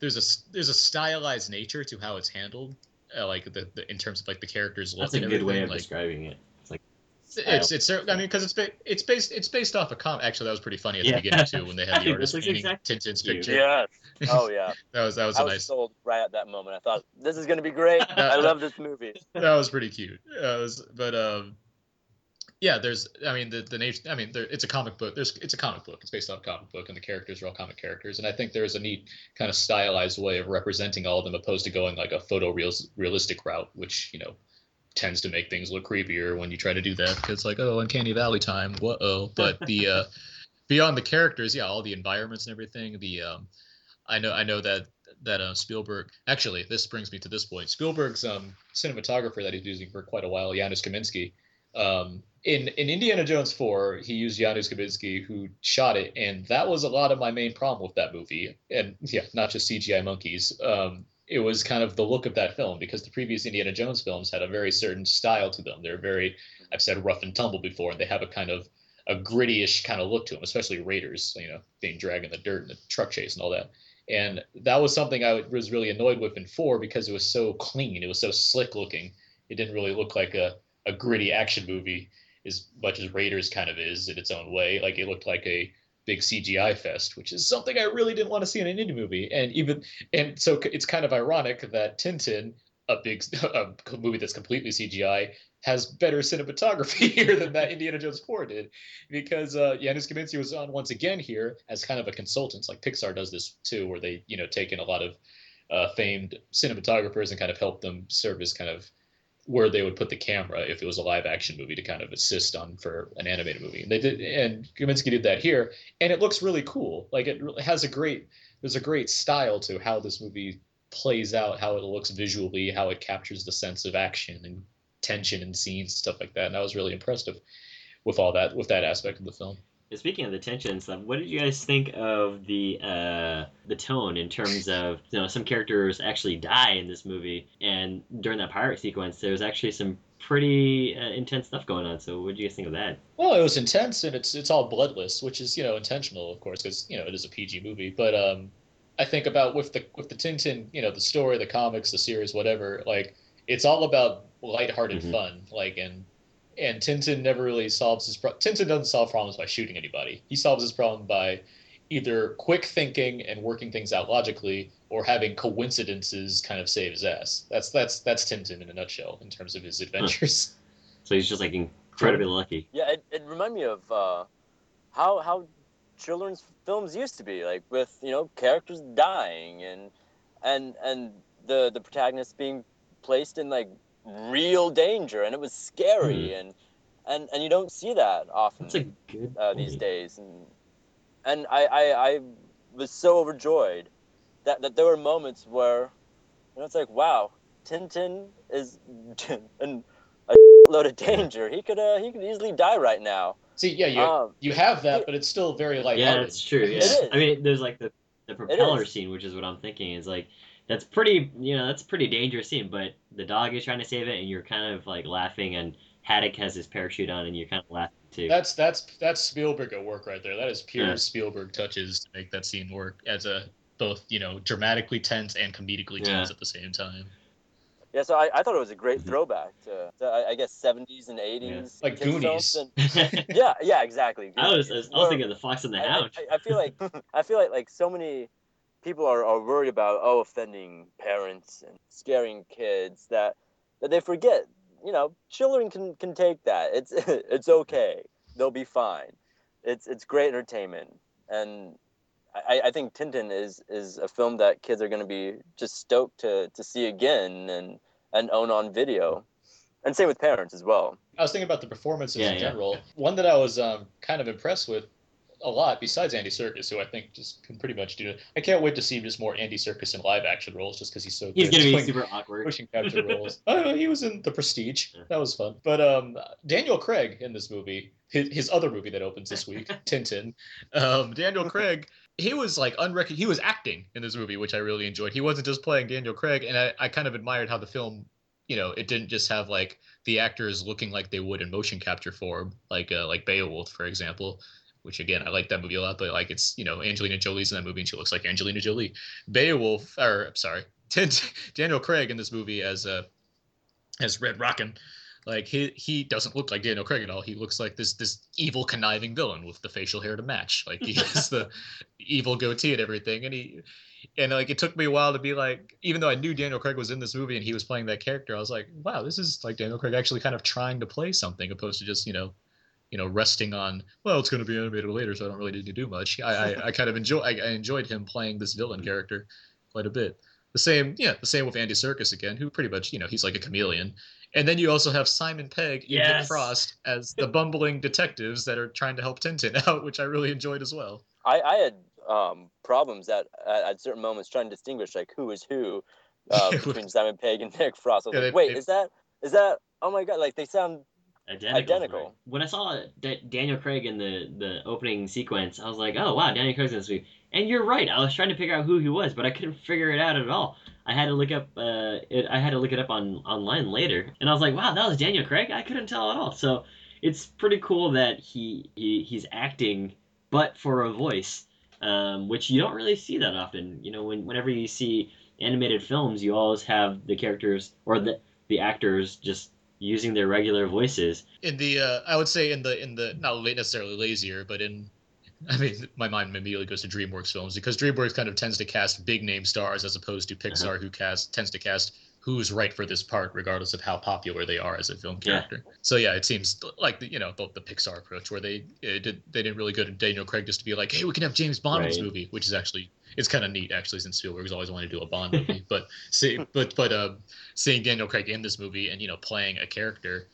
there's a there's a stylized nature to how it's handled, uh, like the, the in terms of like the characters look That's a good way of like, describing it. It's like it's it's cer- I mean because it's ba- it's based it's based off a comic. Actually, that was pretty funny at Yeah. the beginning too when they had the This artist looks painting exactly Tintin's cute. picture. Yes. Oh yeah. That was that was I a was nice sold right at that moment. I thought this is gonna be great. I love this movie. that was pretty cute. Uh, was, but um, yeah, there's. I mean, the the nature. I mean, there, it's a comic book. There's it's a comic book. It's based on a comic book, and the characters are all comic characters. And I think there's a neat kind of stylized way of representing all of them, opposed to going like a photo real, realistic route, which you know tends to make things look creepier when you try to do that because like oh uncanny valley time whoa but the uh beyond the characters yeah all the environments and everything the um i know i know that that uh, spielberg actually this brings me to this point spielberg's um cinematographer that he's using for quite a while janusz kaminski um in in indiana jones 4 he used janusz kaminski who shot it and that was a lot of my main problem with that movie and yeah not just cgi monkeys um it was kind of the look of that film because the previous Indiana Jones films had a very certain style to them. They're very, I've said rough and tumble before, and they have a kind of a gritty-ish kind of look to them, especially Raiders, you know, being dragged in the dirt and the truck chase and all that. And that was something I was really annoyed with in four because it was so clean, it was so slick looking. It didn't really look like a, a gritty action movie as much as Raiders kind of is in its own way. Like it looked like a big CGI fest, which is something I really didn't want to see in an indie movie. And even and so it's kind of ironic that Tintin, a big a movie that's completely CGI, has better cinematography here than that Indiana Jones 4 did, because uh, Janusz Kaminski was on once again here as kind of a consultant, like Pixar does this too, where they you know take in a lot of uh, famed cinematographers and kind of help them serve as kind of where they would put the camera if it was a live action movie to kind of assist on for an animated movie. And they did, and Kaminski did that here, and it looks really cool. Like it has a great, there's a great style to how this movie plays out, how it looks visually, how it captures the sense of action and tension and scenes, stuff like that. And I was really impressed with all that, with that aspect of the film. Speaking of the tension stuff, what did you guys think of the uh, the tone in terms of you know some characters actually die in this movie, and during that pirate sequence, there was actually some pretty uh, intense stuff going on. So what did you guys think of that? Well, it was intense and it's it's all bloodless, which is you know intentional, of course, because you know it is a PG movie. But um, I think about with the with the Tintin, you know, the story, the comics, the series, whatever. Like it's all about lighthearted Mhm. fun. Like and and Tintin never really solves his pro- Tintin doesn't solve problems by shooting anybody. He solves his problem by either quick thinking and working things out logically, or having coincidences kind of save his ass. That's that's that's Tintin in a nutshell in terms of his adventures. So he's just like incredibly lucky. Yeah, it, it reminded me of uh, how how children's films used to be, like with you know characters dying and and and the the protagonist being placed in like real danger, and it was scary, and and and you don't see that often That's a good uh, these days, and and I, I I was so overjoyed that that there were moments where you know it's like wow, Tintin is in a load of danger. He could uh, he could easily die right now. See, yeah, you Um, you have that, but it's still very light Yeah, lighthearted. that's true. Yeah. is. I mean, there's like the the propeller scene, which is what I'm thinking is like that's pretty. You know, that's a pretty dangerous scene. But the dog is trying to save it, and you're kind of like laughing, and Haddock has his parachute on, and you're kind of laughing too. That's that's that's Spielberg at work right there. That is pure Yeah. Spielberg touches to make that scene work as a both you know dramatically tense and comedically Yeah. tense at the same time. Yeah, so I, I thought it was a great Mhm. throwback to, to I, I guess 70s and 80s Like Goonies. and- yeah, yeah, exactly. I was I was, I was Where- thinking of the Fox and the I- Hound. I, I feel like I feel like like so many people are, are worried about oh offending parents and scaring kids that that they forget you know children can can take that. It's it's okay. They'll be fine. It's it's great entertainment. And I, I think Tintin is is a film that kids are going to be just stoked to to see again and and own on video. And same with parents as well. I was thinking about the performances Yeah, in yeah. general. One that I was um, kind of impressed with a lot, besides Andy Serkis, who I think just can pretty much do it. I can't wait to see just more Andy Serkis in live action roles, just because he's so He's good. gonna be super awkward. motion capture roles. Oh, he was in The Prestige. Yeah. That was fun. But um, Daniel Craig in this movie, his, his other movie that opens this week, Tintin. Um, Daniel Craig, he was like unrecon. He was acting in this movie, which I really enjoyed. He wasn't just playing Daniel Craig, and I, I kind of admired how the film, you know, it didn't just have like the actors looking like they would in motion capture form, like uh, like Beowulf, for example. Which again, I like that movie a lot, but like it's you know Angelina Jolie's in that movie and she looks like Angelina Jolie. Beowulf, or I'm sorry, Daniel Craig in this movie as uh, as Red Rackham, like he he doesn't look like Daniel Craig at all. He looks like this this evil conniving villain with the facial hair to match. Like he has the evil goatee and everything, and he and like it took me a while to be like, even though I knew Daniel Craig was in this movie and he was playing that character, I was like, wow, this is like Daniel Craig actually kind of trying to play something opposed to just you know. You know, resting on well, it's going to be animated later, so I don't really need to do much. I, I, I kind of enjoy. I, I enjoyed him playing this villain character quite a bit. The same, yeah, the same with Andy Serkis again, who pretty much, you know, he's like a chameleon. And then you also have Simon Pegg and Nick Yes. Frost as the bumbling detectives that are trying to help Tintin out, which I really enjoyed as well. I, I had um, problems at, at at certain moments trying to distinguish like who is who uh, between Simon Pegg and Nick Frost. I was Yeah, like, they- wait, they- is that is that? Oh my god! Like they sound Identical. Identical. When I saw Da- Daniel Craig in the the opening sequence, I was like, "Oh wow, Daniel Craig's in this movie." And you're right. I was trying to figure out who he was, but I couldn't figure it out at all. I had to look up. Uh, it, I had to look it up on online later, and I was like, "Wow, that was Daniel Craig." I couldn't tell at all. So it's pretty cool that he, he he's acting, but for a voice, um, which you don't really see that often. You know, when whenever you see animated films, you always have the characters or the the actors just using their regular voices. In the, uh, I would say in the, in the, not necessarily lazier, but in, I mean, my mind immediately goes to DreamWorks films because DreamWorks kind of tends to cast big name stars as opposed to Pixar, who cast tends to cast who's right for this part, regardless of how popular they are as a film Yeah. character. So yeah, it seems like the, you know the, the Pixar approach where they did they didn't really go to Daniel Craig just to be like, hey, we can have James Bond in this movie, which is actually it's kind of neat actually since Spielberg's always wanted to do a Bond movie, but see, but but uh, seeing Daniel Craig in this movie and you know playing a character,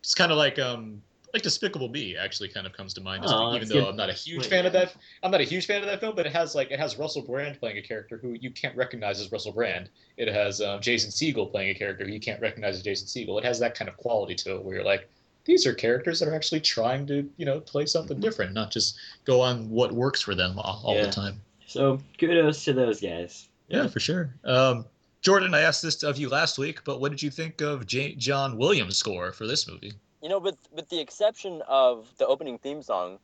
it's kind of like um like Despicable Me actually kind of comes to mind, just Oh, even though good. I'm not a huge Wait, fan of that. I'm not a huge fan of that film, but it has like it has Russell Brand playing a character who you can't recognize as Russell Brand. It has um, Jason Segel playing a character who you can't recognize as Jason Segel. It has that kind of quality to it where you're like, these are characters that are actually trying to you know play something different, not just go on what works for them all, all Yeah. the time. So kudos to those guys. Yeah, for sure. Um, Jordan, I asked this of you last week, but what did you think of J- John Williams' score for this movie? you know, with with the exception of the opening theme song,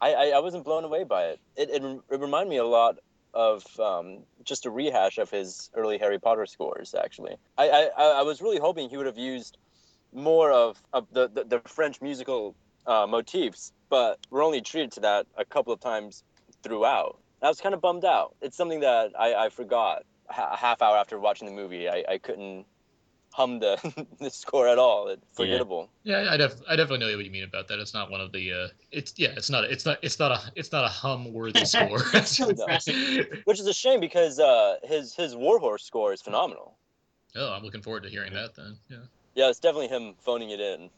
I I, I wasn't blown away by it. It it, it reminded me a lot of um, just a rehash of his early Harry Potter scores. Actually, I I, I was really hoping he would have used more of of the the, the French musical uh, motifs, but we're only treated to that a couple of times throughout. I was kind of bummed out. It's something that I, I forgot a half hour after watching the movie. I, I couldn't hum the the score at all. It's forgettable. Yeah, I, def- I definitely know what you mean about that. It's not one of the. Uh, it's yeah, it's not. It's not. It's not a. It's not a hum worthy score. So which is a shame because uh, his his Warhorse score is phenomenal. Oh, I'm looking forward to hearing that then. Yeah. Yeah, it's definitely him phoning it in.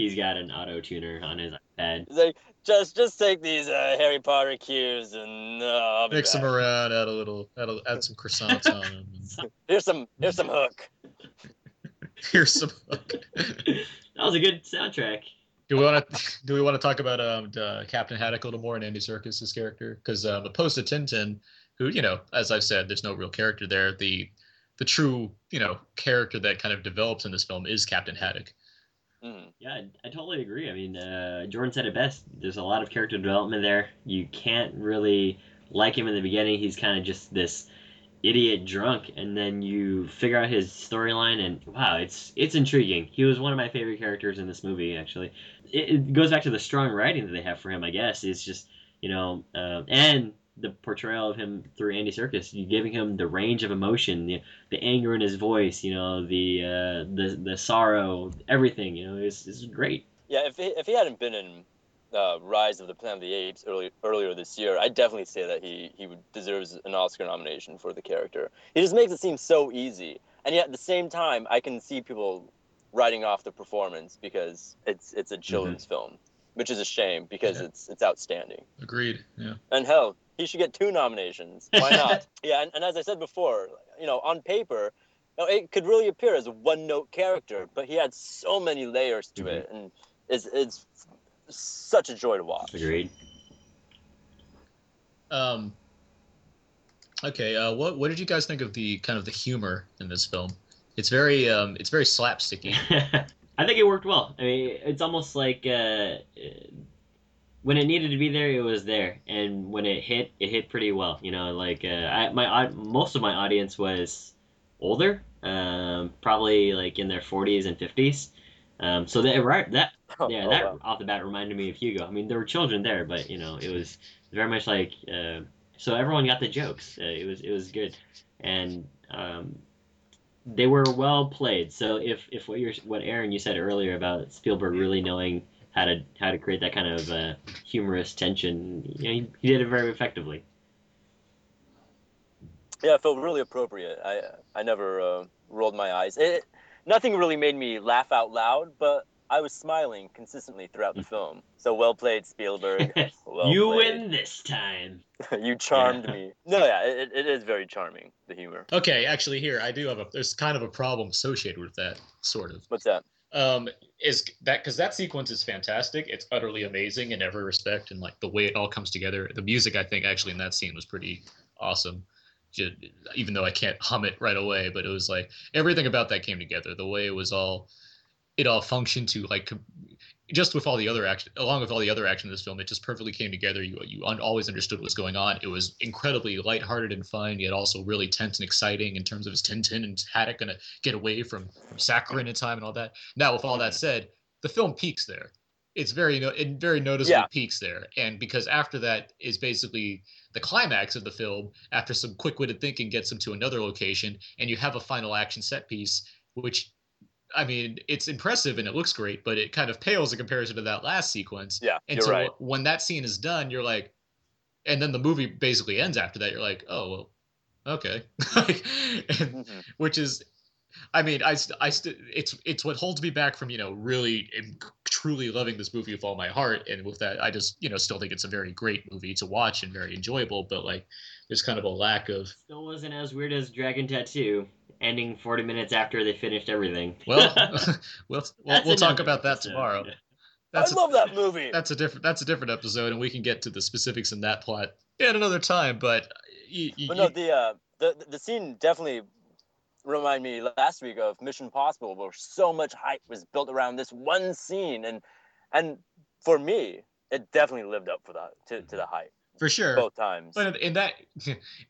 He's got an auto tuner on his iPad. He's like, just just take these uh, Harry Potter cues and uh, I'll be Mix them around, add a little, add, a, add some croissants on them. And Here's some here's some hook. here's some. Hook. that was a good soundtrack. Do we want to do we want to talk about um uh, Captain Haddock a little more and Andy Serkis's character? Because um, opposed to Tintin, who you know, as I've said, there's no real character there. The the true you know character that kind of develops in this film is Captain Haddock. Mhm. Yeah, I, I totally agree. I mean, uh, Jordan said it best. There's a lot of character development there. You can't really like him in the beginning. He's kind of just this idiot drunk, and then you figure out his storyline, and wow, it's it's intriguing. He was one of my favorite characters in this movie. Actually, it, it goes back to the strong writing that they have for him. I guess it's just you know, uh, and the portrayal of him through Andy Serkis, you giving him the range of emotion, the, the anger in his voice, you know, the uh, the the sorrow, everything. You know, it's it's great. Yeah, if he, if he hadn't been in uh, Rise of the Planet of the Apes early, earlier this year, I'd definitely say that he he deserves an Oscar nomination for the character. He just makes it seem so easy, and yet at the same time, I can see people writing off the performance because it's it's a children's film, which is a shame because Yeah. it's it's outstanding. Agreed. Yeah. And hell, he should get two nominations. Why not? yeah, and, and as I said before, you know, on paper, you know, it could really appear as a one-note character, but he had so many layers to it, and it's it's such a joy to watch. Agreed. Um. Okay. Uh, what what did you guys think of the kind of the humor in this film? It's very um it's very slapsticky. I think it worked well. I mean, it's almost like uh, when it needed to be there, it was there, and when it hit, it hit pretty well. You know, like uh, I, my most of my audience was older, um, probably like in their 40s and 50s. Um, so that right that yeah Oh, that wow. off the bat reminded me of Hugo. I mean, there were children there, but you know, it was very much like uh, so everyone got the jokes. Uh, it was it was good, and um, they were well played. So if if what you're what Aaron you said earlier about Spielberg really knowing how to how to create that kind of uh, humorous tension, you know, he, he did it very effectively. Yeah, it felt really appropriate. I I never uh, rolled my eyes. It nothing really made me laugh out loud, but I was smiling consistently throughout the film. So well played, Spielberg. Well you played. win this time. you charmed Yeah. me. No, yeah, it, it is very charming. The humor. Okay, actually, here I do have a. There's kind of a problem associated with that, sort of. What's that? Um, is that because that sequence is fantastic? It's utterly amazing in every respect, and like the way it all comes together. The music, I think, actually in that scene was pretty awesome. Ju- even though I can't hum it right away, but it was like everything about that came together. The way it was all, it all functioned to like, just with all the other action, along with all the other action in this film, it just perfectly came together. You you un- always understood what was going on. It was incredibly lighthearted and fun, yet also really tense and exciting in terms of his Tintin and Haddock gonna get away from, from Sakharine in time and all that. Now, with all that mm-hmm. said, the film peaks there. It's very no, it very noticeably Yeah. peaks there, and because after that is basically the climax of the film. After some quick-witted thinking gets them to another location, and you have a final action set piece, which I mean, it's impressive and it looks great, but it kind of pales in comparison to that last sequence. Yeah, And you're so right. when that scene is done, you're like, and then the movie basically ends after that. You're like, oh well, okay, Like, and- Mhm. which is, I mean, I st- I st- it's it's what holds me back from you know really and truly loving this movie with all my heart. And with that, I just you know still think it's a very great movie to watch and very enjoyable. But like, there's kind of a lack of Still wasn't as weird as Dragon Tattoo, ending 40 minutes after they finished everything. well, we'll we'll, we'll talk about that episode. tomorrow. I That's a- love that movie. that's a different that's a different episode, and we can get to the specifics in that plot at another time. But you, you, But no, the uh, the the scene definitely reminded me last week of Mission Possible, where so much hype was built around this one scene, and and for me, it definitely lived up for that to, to the hype for sure. both times. But in- in that,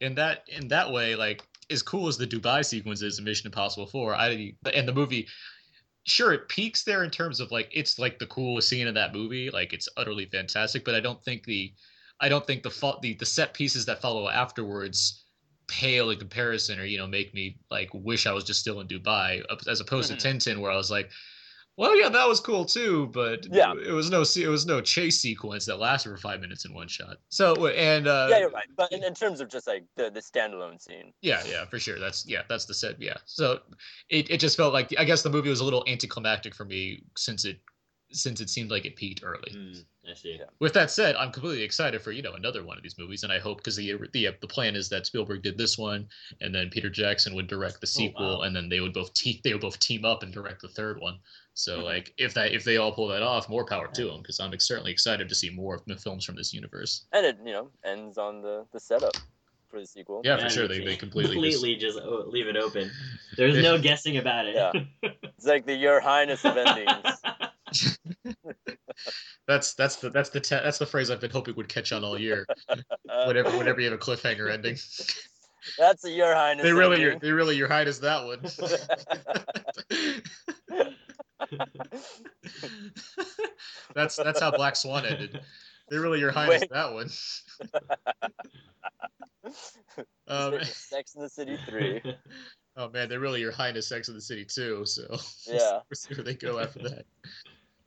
in that, in that way, like as cool as the Dubai sequence is in Mission Impossible Four, I didn't and the movie, sure, it peaks there in terms of like it's like the coolest scene in that movie, like it's utterly fantastic. But I don't think the, I don't think the the the set pieces that follow afterwards pale in comparison, or you know, make me like wish I was just still in Dubai, as opposed to mm-hmm. Tintin, where I was like. Well, yeah, that was cool too, but Yeah. it was no it was no chase sequence that lasted for five minutes in one shot. So and uh, yeah, you're right. But in, in terms of just like the the standalone scene, Yeah, yeah, for sure. That's yeah, that's the set. Yeah. So it, it just felt like I guess the movie was a little anticlimactic for me since it since it seemed like it peaked early. Mm, I see. Yeah. With that said, I'm completely excited for you know another one of these movies, and I hope because the the the plan is that Spielberg did this one, and then Peter Jackson would direct the sequel, Oh, wow. and then they would both te- they would both team up and direct the third one. So Mhm. like if that if they all pull that off, more power to them because I'm ex- certainly excited to see more of the films from this universe. and it you know ends on the the setup for the sequel. Yeah, for sure. They, they completely, just- completely just, o- leave it open. There's no guessing about it. Yeah. It's like the Your Highness of endings. That's that's the that's the te- that's the phrase I've been hoping would catch on all year. Whenever whenever you have a cliffhanger ending, That's a Your Highness. they really ending. they really your Highness that one. that's that's how Black Swan ended. They really your highness Wait. that one. Um, Sex in the City three. oh man, they're really your highness Sex in the City too. So Yeah. we'll see where they go after that.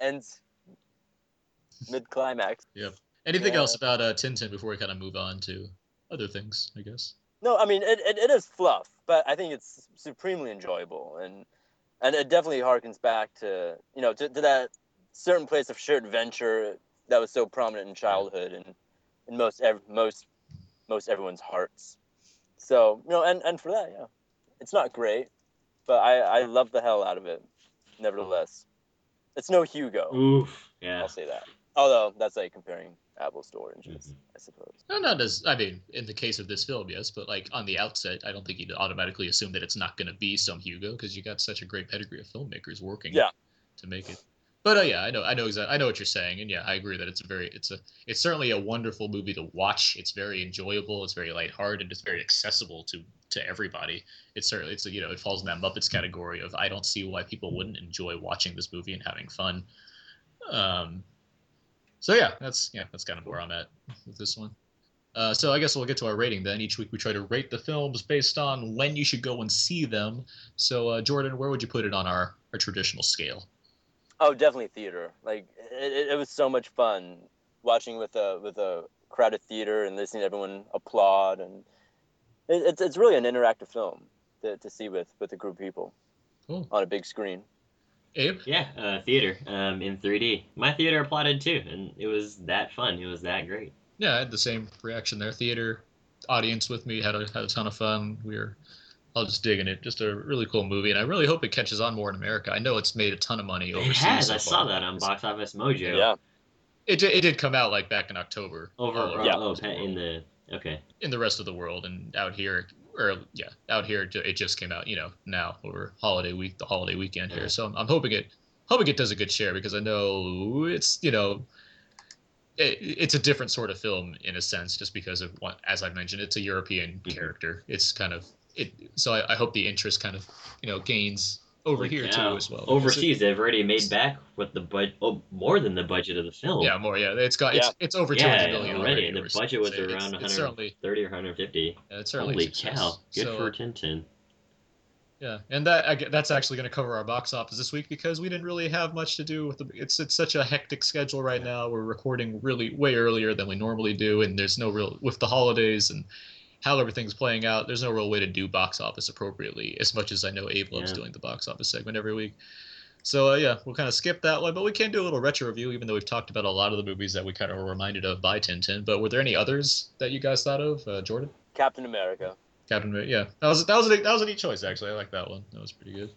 And mid climax. Yep. Anything Yeah. else about uh, Tintin before we kind of move on to other things? I guess. No, I mean it, it, it is fluff, but I think it's supremely enjoyable and and it definitely harkens back to you know to, to that certain place of shared adventure that was so prominent in childhood and in most ev- most most everyone's hearts. So you know, and and for that, yeah, it's not great, but I I love the hell out of it. Nevertheless, it's no Hugo. Oof. Yeah. I'll say that. Although that's like comparing apples to oranges, Mhm. I suppose. No, not as I mean, in the case of this film, yes, but like on the outset, I don't think you'd automatically assume that it's not going to be some Hugo because you got such a great pedigree of filmmakers working Yeah. to make it. But uh, yeah, I know, I know exactly, I know what you're saying, and yeah, I agree that it's a very, it's a, it's certainly a wonderful movie to watch. It's very enjoyable. It's very lighthearted. It's very accessible to to everybody. It's certainly, it's a, you know, it falls in that Muppets category of I don't see why people wouldn't enjoy watching this movie and having fun. Um, so yeah, that's yeah, that's kind of where I'm at with this one. Uh, so I guess we'll get to our rating then. Each week we try to rate the films based on when you should go and see them. So uh, Jordan, where would you put it on our, our traditional scale? Oh, definitely theater. Like it, it, was so much fun watching with a with a crowded theater and listening to everyone applaud, and it, it's it's really an interactive film to, to see with with a group of people Cool. on a big screen. Abe? Yeah, uh, theater um, in 3D. My theater applauded too, and it was that fun. It was that great. Yeah, I had the same reaction there. Theater audience with me had a had a ton of fun. We were all just digging it. Just a really cool movie, and I really hope it catches on more in America. I know it's made a ton of money overseas. It overseas. has. so I saw that on Box Office Mojo. Yeah, It, di- it did come out like back in October. Over. over Yeah. Oh, in the. Okay. in the rest of the world and out here or yeah out here it just came out you know now over holiday week the holiday weekend here. So I'm, I'm hoping it hoping it does a good share because i know it's you know it, it's a different sort of film in a sense just because of what as i mentioned it's a european Mhm. character. It's kind of it so I, I hope the interest kind of you know gains over Like, here yeah, too as well because it- Overseas, they've already made back what the budget. Oh, more than the budget of the film. yeah more yeah it's got it's Yeah. it's over Yeah, 200 million already. And the overseas. budget was It's- around it's, 130 or 150. yeah, it's certainly a Holy success. cow! Good So, for Tintin. Yeah, and that I gue- that's actually going to cover our box office this week because we didn't really have much to do with the. It's it's such a hectic schedule right now. We're recording really way earlier than we normally do, and there's no real with the holidays and how everything's playing out. There's no real way to do box office appropriately. As much as I know Abe loves Yeah. doing the box office segment every week. So uh, yeah, we'll kind of skip that one, but we can do a little retro review, even though we've talked about a lot of the movies that we kind of were reminded of by Tintin. But were there any others that you guys thought of, uh, Jordan? Captain America. Captain America. Yeah, that was that was a, that was a neat choice actually. I like that one. That was pretty good.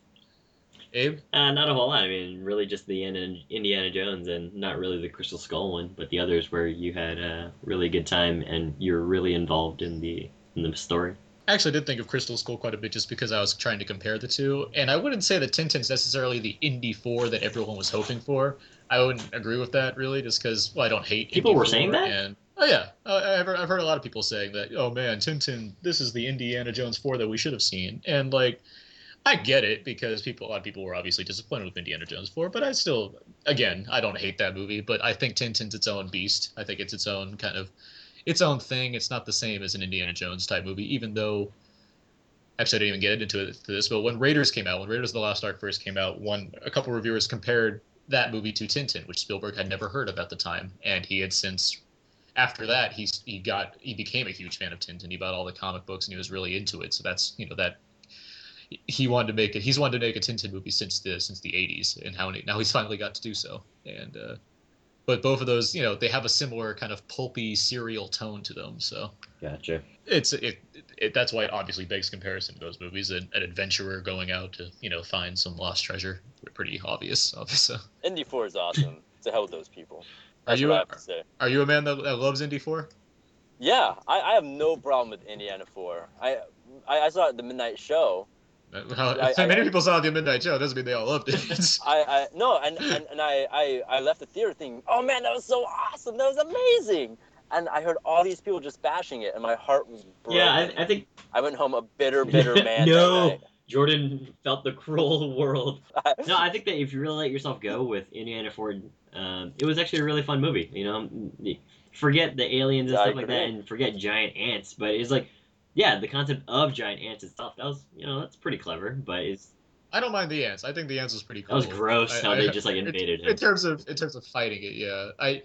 Abe. Uh, not a whole lot. I mean, really just the Indiana, Indiana Jones and not really the Crystal Skull one, but the others where you had a really good time and you're really involved in the in the story. I actually did think of Crystal Skull quite a bit just because I was trying to compare the two, and I wouldn't say that Tintin's necessarily the Indy Four that everyone was hoping for. I wouldn't agree with that really, just because well, I don't hate. People Indy were saying that? and oh yeah, I've heard, I've heard a lot of people saying that. Oh man, Tintin, this is the Indiana Jones Four that we should have seen, and like. I get it because people, a lot of people were obviously disappointed with Indiana Jones 4, but I still, again, I don't hate that movie, but I think Tintin's its own beast. I think it's its own kind of, its own thing. It's not the same as an Indiana Jones type movie, even though actually I didn't even get into this, but when Raiders came out, when Raiders of the Lost Ark first came out, one a couple reviewers compared that movie to Tintin, which Spielberg had never heard of at the time, and he had since after that he he got he became a huge fan of Tintin. He bought all the comic books and he was really into it. So that's you know that he wanted to make it. He's wanted to make a Tintin movie since the since the '80s, and how now he's finally got to do so. And uh, but both of those, you know, they have a similar kind of pulpy serial tone to them. So Gotcha. it's it, it that's why it obviously begs comparison to those movies. An, an adventurer going out to you know find some lost treasure, pretty obvious. Obviously, Indy Four is awesome. to hell with those people. are you what I a, have to say. are you a man that, that loves Indy Four? Yeah, I, I have no problem with Indiana Four. I I, I saw it at the midnight show. Well, I- I- many people saw the Midnight Show. Doesn't mean they all loved it. I, I no, and, and, and I, I I left the theater thinking, oh man, that was so awesome, that was amazing. And I heard all these people just bashing it, and my heart was broken. Yeah, I, I think I went home a bitter, bitter man. No. Jordan felt the cruel world. No, I think that if you really let yourself go with Indiana Ford, um, it was actually a really fun movie. You know, forget the aliens and I stuff like that, and forget giant ants. But it's like, yeah, the concept of giant ants itself. That was, you know, that's pretty clever. But it's I don't mind the ants. I think the ants was pretty that was gross I- how I- they just like in- invaded in, him. terms of in terms of fighting it. Yeah, I.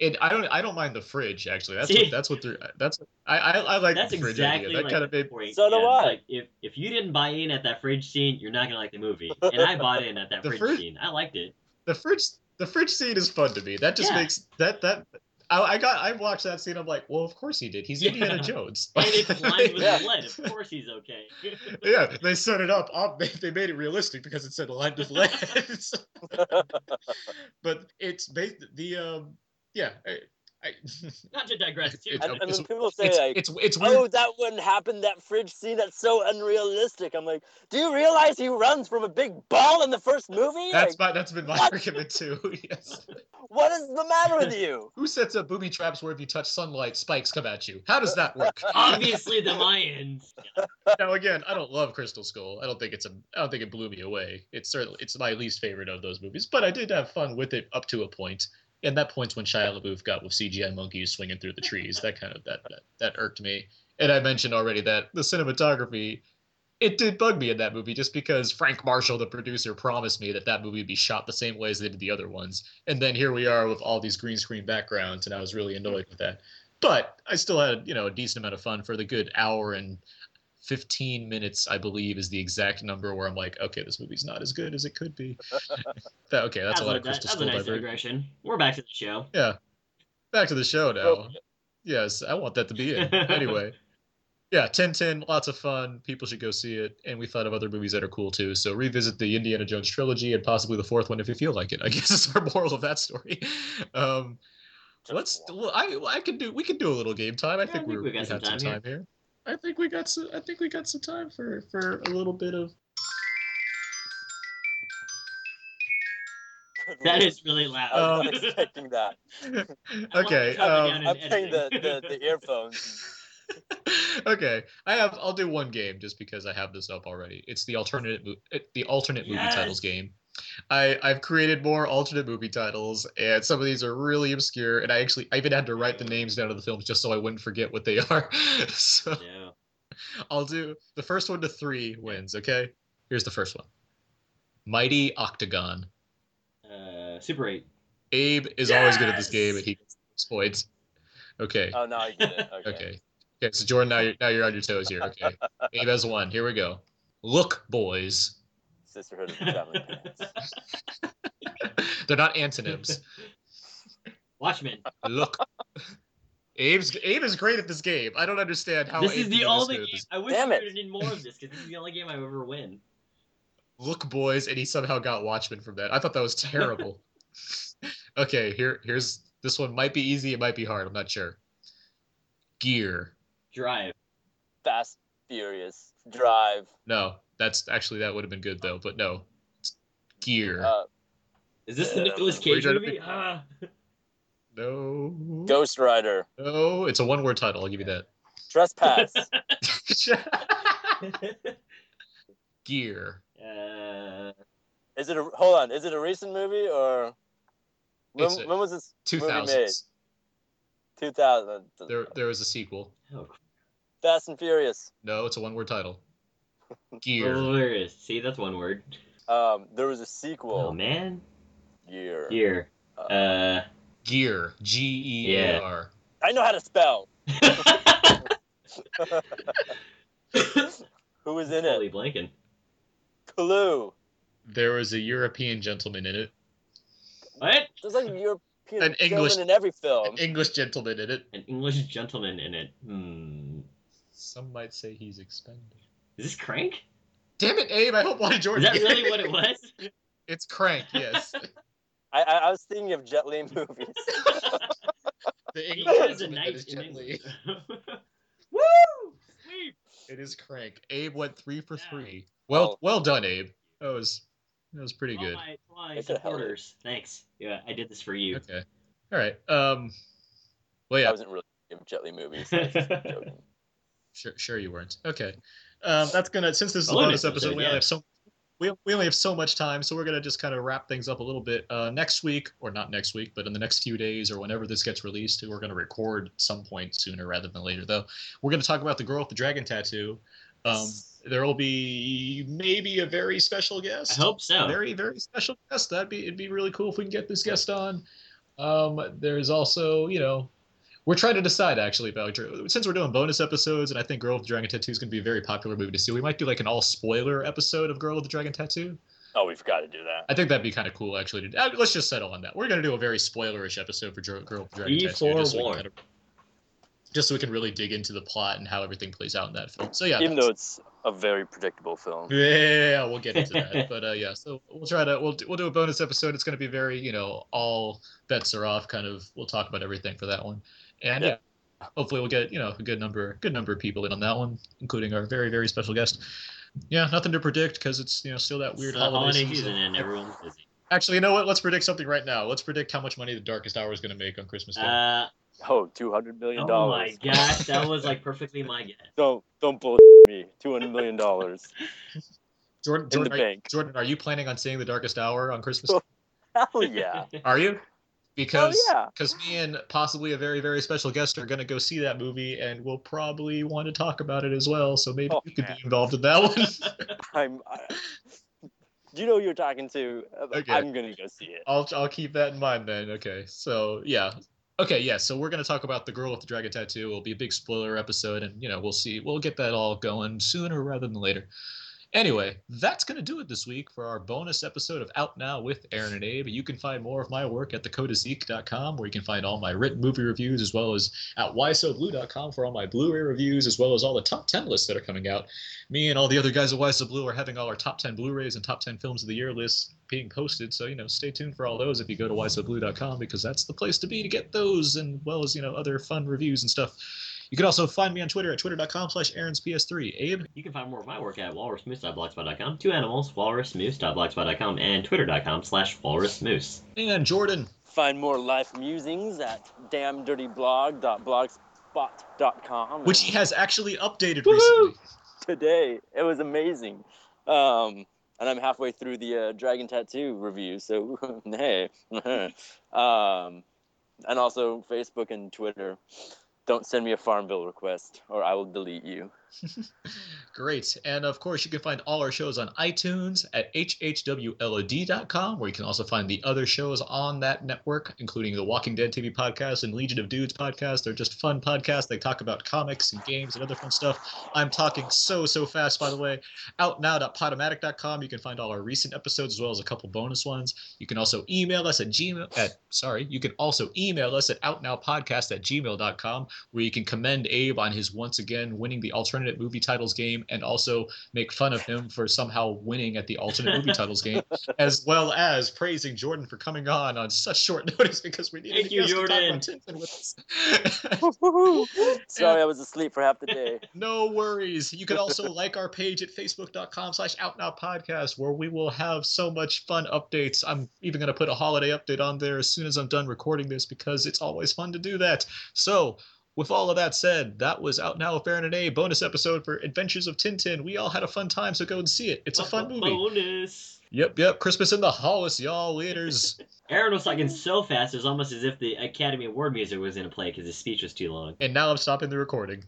And I don't. I don't mind the fridge. Actually, that's See? what. That's what. They're, that's. I. I, I like That's the fridge exactly idea. That like kind of the made. point. So do yeah, I. Like if if you didn't buy in at that fridge scene, you're not gonna like the movie. And I bought in at that fridge fridge- scene. I liked it. the fridge. The fridge scene is fun to me. That just Yeah. makes that that. I, I got. I watched that scene. I'm like, well, of course he did. He's Yeah. Indiana Jones. And it's lined with Yeah. lead. Of course he's okay. yeah, they set it up. up they, they made it realistic because it said lined with lead. but it's based the um. Yeah. I, I, Not to digress too. It's- and, and when people say it's, like, it's it's weird. "Oh, that wouldn't happen," that fridge scene, that's so unrealistic. I'm like, do you realize he runs from a big ball in the first movie? That's Like, my that's been my what? argument too. yes. what is the matter with you? Who sets up booby traps where if you touch sunlight, spikes come at you? How does that work? Obviously the Mayans. now again, I don't love Crystal Skull. I don't think it's a. I don't think it blew me away. It's certainly it's my least favorite of those movies, but I did have fun with it up to a point. And that point's when Shia LaBeouf got with CGI monkeys swinging through the trees. That kind of that that, that irked me. And I mentioned already that the cinematography. It did bug me in that movie just because Frank Marshall, the producer, promised me that that movie would be shot the same way as they did the other ones. And then here we are with all these green screen backgrounds, and I was really annoyed with that. But I still had, you know, a decent amount of fun for the good hour and 15 minutes, I believe, is the exact number where I'm like, okay, this movie's not as good as it could be. that, okay, that's a lot of that- Crystal that's a Skull nice diversion. digression. We're back to the show. Yeah. Back to the show now. Oh. Yes, I want that to be it. Anyway. Yeah, 1010, lots of fun. People should go see it. And we thought of other movies that are cool too. So revisit the Indiana Jones trilogy and possibly the fourth one if you feel like it. I guess is our moral of that story. Um, let's. Well, I I can do. We can do a little game time. I Yeah, I think, think we're, we got we some have some time time here. I think we got some. I think we got some time for for a little bit of. That is really loud. I was Um, expecting that. okay. um, I'm playing the, the, the earphones. okay, I have. I'll do one game just because I have this up already. It's the alternate, mo- it- the alternate movie titles game. I I've created more alternate movie titles, and some of these are really obscure. And I actually I even had to write the names down of the films just so I wouldn't forget what they are. so Yeah. I'll do the first one to three wins. Okay, here's the first one. Mighty Octagon. Uh, Super 8. Abe is always good at this game, and he gets points. Okay. Oh, no, I get it. Okay. Okay. Okay. So Jordan, now you're now you're on your toes here. Okay. Abe has one. Here we go. Look, boys. Sisterhood of the Traveling Pants. They're not antonyms. Watchmen. Look. Abe's Abe is great at this game. I don't understand how. this Abe is can the only game. this. I wish Damn we it. would have more of this because this is the only game I ever win. Look, boys, and he somehow got Watchmen from that. I thought that was terrible. okay, here here's this one. Might be easy. It might be hard. I'm not sure. Gear. Drive. Fast, Furious, Drive, No, that's actually that would have been good though. But no. It's Gear. uh, Is this the Yeah, Nicolas were you Cage movie? pick- Ah. no. Ghost Rider, No, it's a one-word title. I'll give you that. Trespass, Gear. uh, Is it a hold on? Is it a recent movie or when, a- when was this Two movie made? Two thousand. There, there was a sequel. oh, Fast and Furious. No, it's a one-word title. Gear. Chivalrous. See, that's one word. Um, there was a sequel. Oh man. Year. Here. Uh, Uh. Gear. G E A R. I know how to spell. Who was in Totally it? blanking. Clue. There was a European gentleman in it. What? There's like a European An English- gentleman in every film. An English gentleman in it. An English gentleman in it. Hmm. Some might say he's expended. Is this Crank? Damn it, Abe! I hope Why Is Jordan. that really what it was? It's Crank. Yes. I, I, I was thinking of Jet Li movies. The He English was a gentleman knight is Jet Li. Woo! Sweet. It is Crank. Abe went three for Yeah. three. Well, Oh. well done, Abe. That was that was pretty All good. my, all my They could've supporters. Thanks. Yeah, I did this for you. Okay. All right. Um. Well, yeah. I wasn't really thinking of Jet Li movies. I was just joking. Sure, sure you weren't. Okay. Um, that's gonna since this is a Bonus episode, episode, we yeah. only have so we, we only have so much time, so we're gonna just kind of wrap things up a little bit. Uh, next week, or not next week, but in the next few days, or whenever this gets released, we're gonna record some point sooner rather than later. Though we're gonna talk about the girl with the dragon tattoo. Um, there will be maybe a very special guest. I hope so. very very special guest. That'd be it'd be really cool if we can get this guest on. Um, there's also you know we're trying to decide actually about since we're doing bonus episodes, and I think Girl with the Dragon Tattoo is going to be a very popular movie to see. We might do like an all spoiler episode of Girl with the Dragon Tattoo. Oh, we've got to do that. I think that'd be kind of cool actually. To, uh, let's just settle on that. We're going to do a very spoilerish episode for Girl with the Dragon Be Tattoo, just so, we can kind of, just so we can really dig into the plot and how everything plays out in that film. So yeah, Even though it's a very predictable film. yeah, we'll get into that. but uh, yeah, so we'll try to we'll do- we'll do a bonus episode. It's going to be very you know all bets are off. Kind of we'll talk about everything for that one, and yeah. hopefully we'll get you know a good number good number of people in on that one, including our very very special guest. Yeah, nothing to predict because it's you know still that weird holiday, holiday season and everyone's busy. Actually, you know what? Let's predict something right now. Let's predict how much money the Darkest Hour is going to make on Christmas Day. Uh, Oh, two hundred million oh dollars. my gosh, that was like perfectly my guess. Don't don't bull me. Two hundred million dollars Jordan, in Jordan, the are, bank. Jordan, are you planning on seeing the Darkest Hour on Christmas? Oh, Hell yeah. Are you? Oh, because yeah. because me and possibly a very very special guest are gonna go see that movie and we'll probably want to talk about it as well. So maybe Oh, you could man. be involved in that one. I'm. I, do you know who you're talking to? Uh, okay. I'm gonna go see it. I'll I'll keep that in mind then. Okay. So yeah. Okay, yeah. So we're gonna talk about the girl with the dragon tattoo. It'll be a big spoiler episode, and you know we'll see. We'll get that all going sooner rather than later. Anyway, that's going to do it this week for our bonus episode of Out Now with Aaron and Abe. You can find more of my work at thecodeiszeek.com, where you can find all my written movie reviews, as well as at whysoblue.com for all my Blu-ray reviews, as well as all the top 10 lists that are coming out. Me and all the other guys at Why So Blue are having all our top 10 Blu-rays and top 10 films of the year lists being posted. So, you know, stay tuned for all those if you go to whysoblue.com, because that's the place to be to get those, and well as, you know, other fun reviews and stuff. You can also find me on Twitter at twitter.com slash aaronsps3. Abe? You can find more of my work at walrusmoose.blogspot.com, two animals, walrusmoose.blogspot.com, and twitter.com slash walrusmoose. And Jordan. Find more life musings at damndirtyblog.blogspot.com. which he has actually updated Woohoo! recently. today. It was amazing. Um, and I'm halfway through the uh, Dragon Tattoo review, so hey. um, and also Facebook and Twitter. Don't send me a farm bill request, or I will delete you. Great. And of course, you can find all our shows on iTunes at hhwlod.com, where you can also find the other shows on that network, including the Walking Dead TV podcast and Legion of Dudes podcast. They're just fun podcasts. They talk about comics and games and other fun stuff. I'm talking so, so fast, by the way. Outnow.podomatic.com. You can find all our recent episodes as well as a couple bonus ones. You can also email us at gmail at sorry, you can also email us at outnowpodcast at gmail.com, where you can commend Abe on his once again winning the alternate movie titles game and also make fun of him for somehow winning at the alternate movie titles game, as well as praising Jordan for coming on on such short notice because we needed Thank a you, guest to talk Jordan. about Tintin with us. Sorry, I was asleep for half the day. No worries. You can also like our page at facebook.com slash outnowpodcast where we will have so much fun updates. I'm even going to put a holiday update on there as soon as I'm done recording this because it's always fun to do that. So with all of that said, that was Out Now with Aaron and A bonus episode for Adventures of Tintin. We all had a fun time, so go and see it. It's a fun movie. Bonus. Yep, yep. Christmas in the Hollis, y'all. Leaders. Aaron was talking so fast, it was almost as if the Academy Award music was in play because his speech was too long. and now I'm stopping the recording.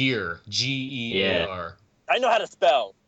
Gear. G E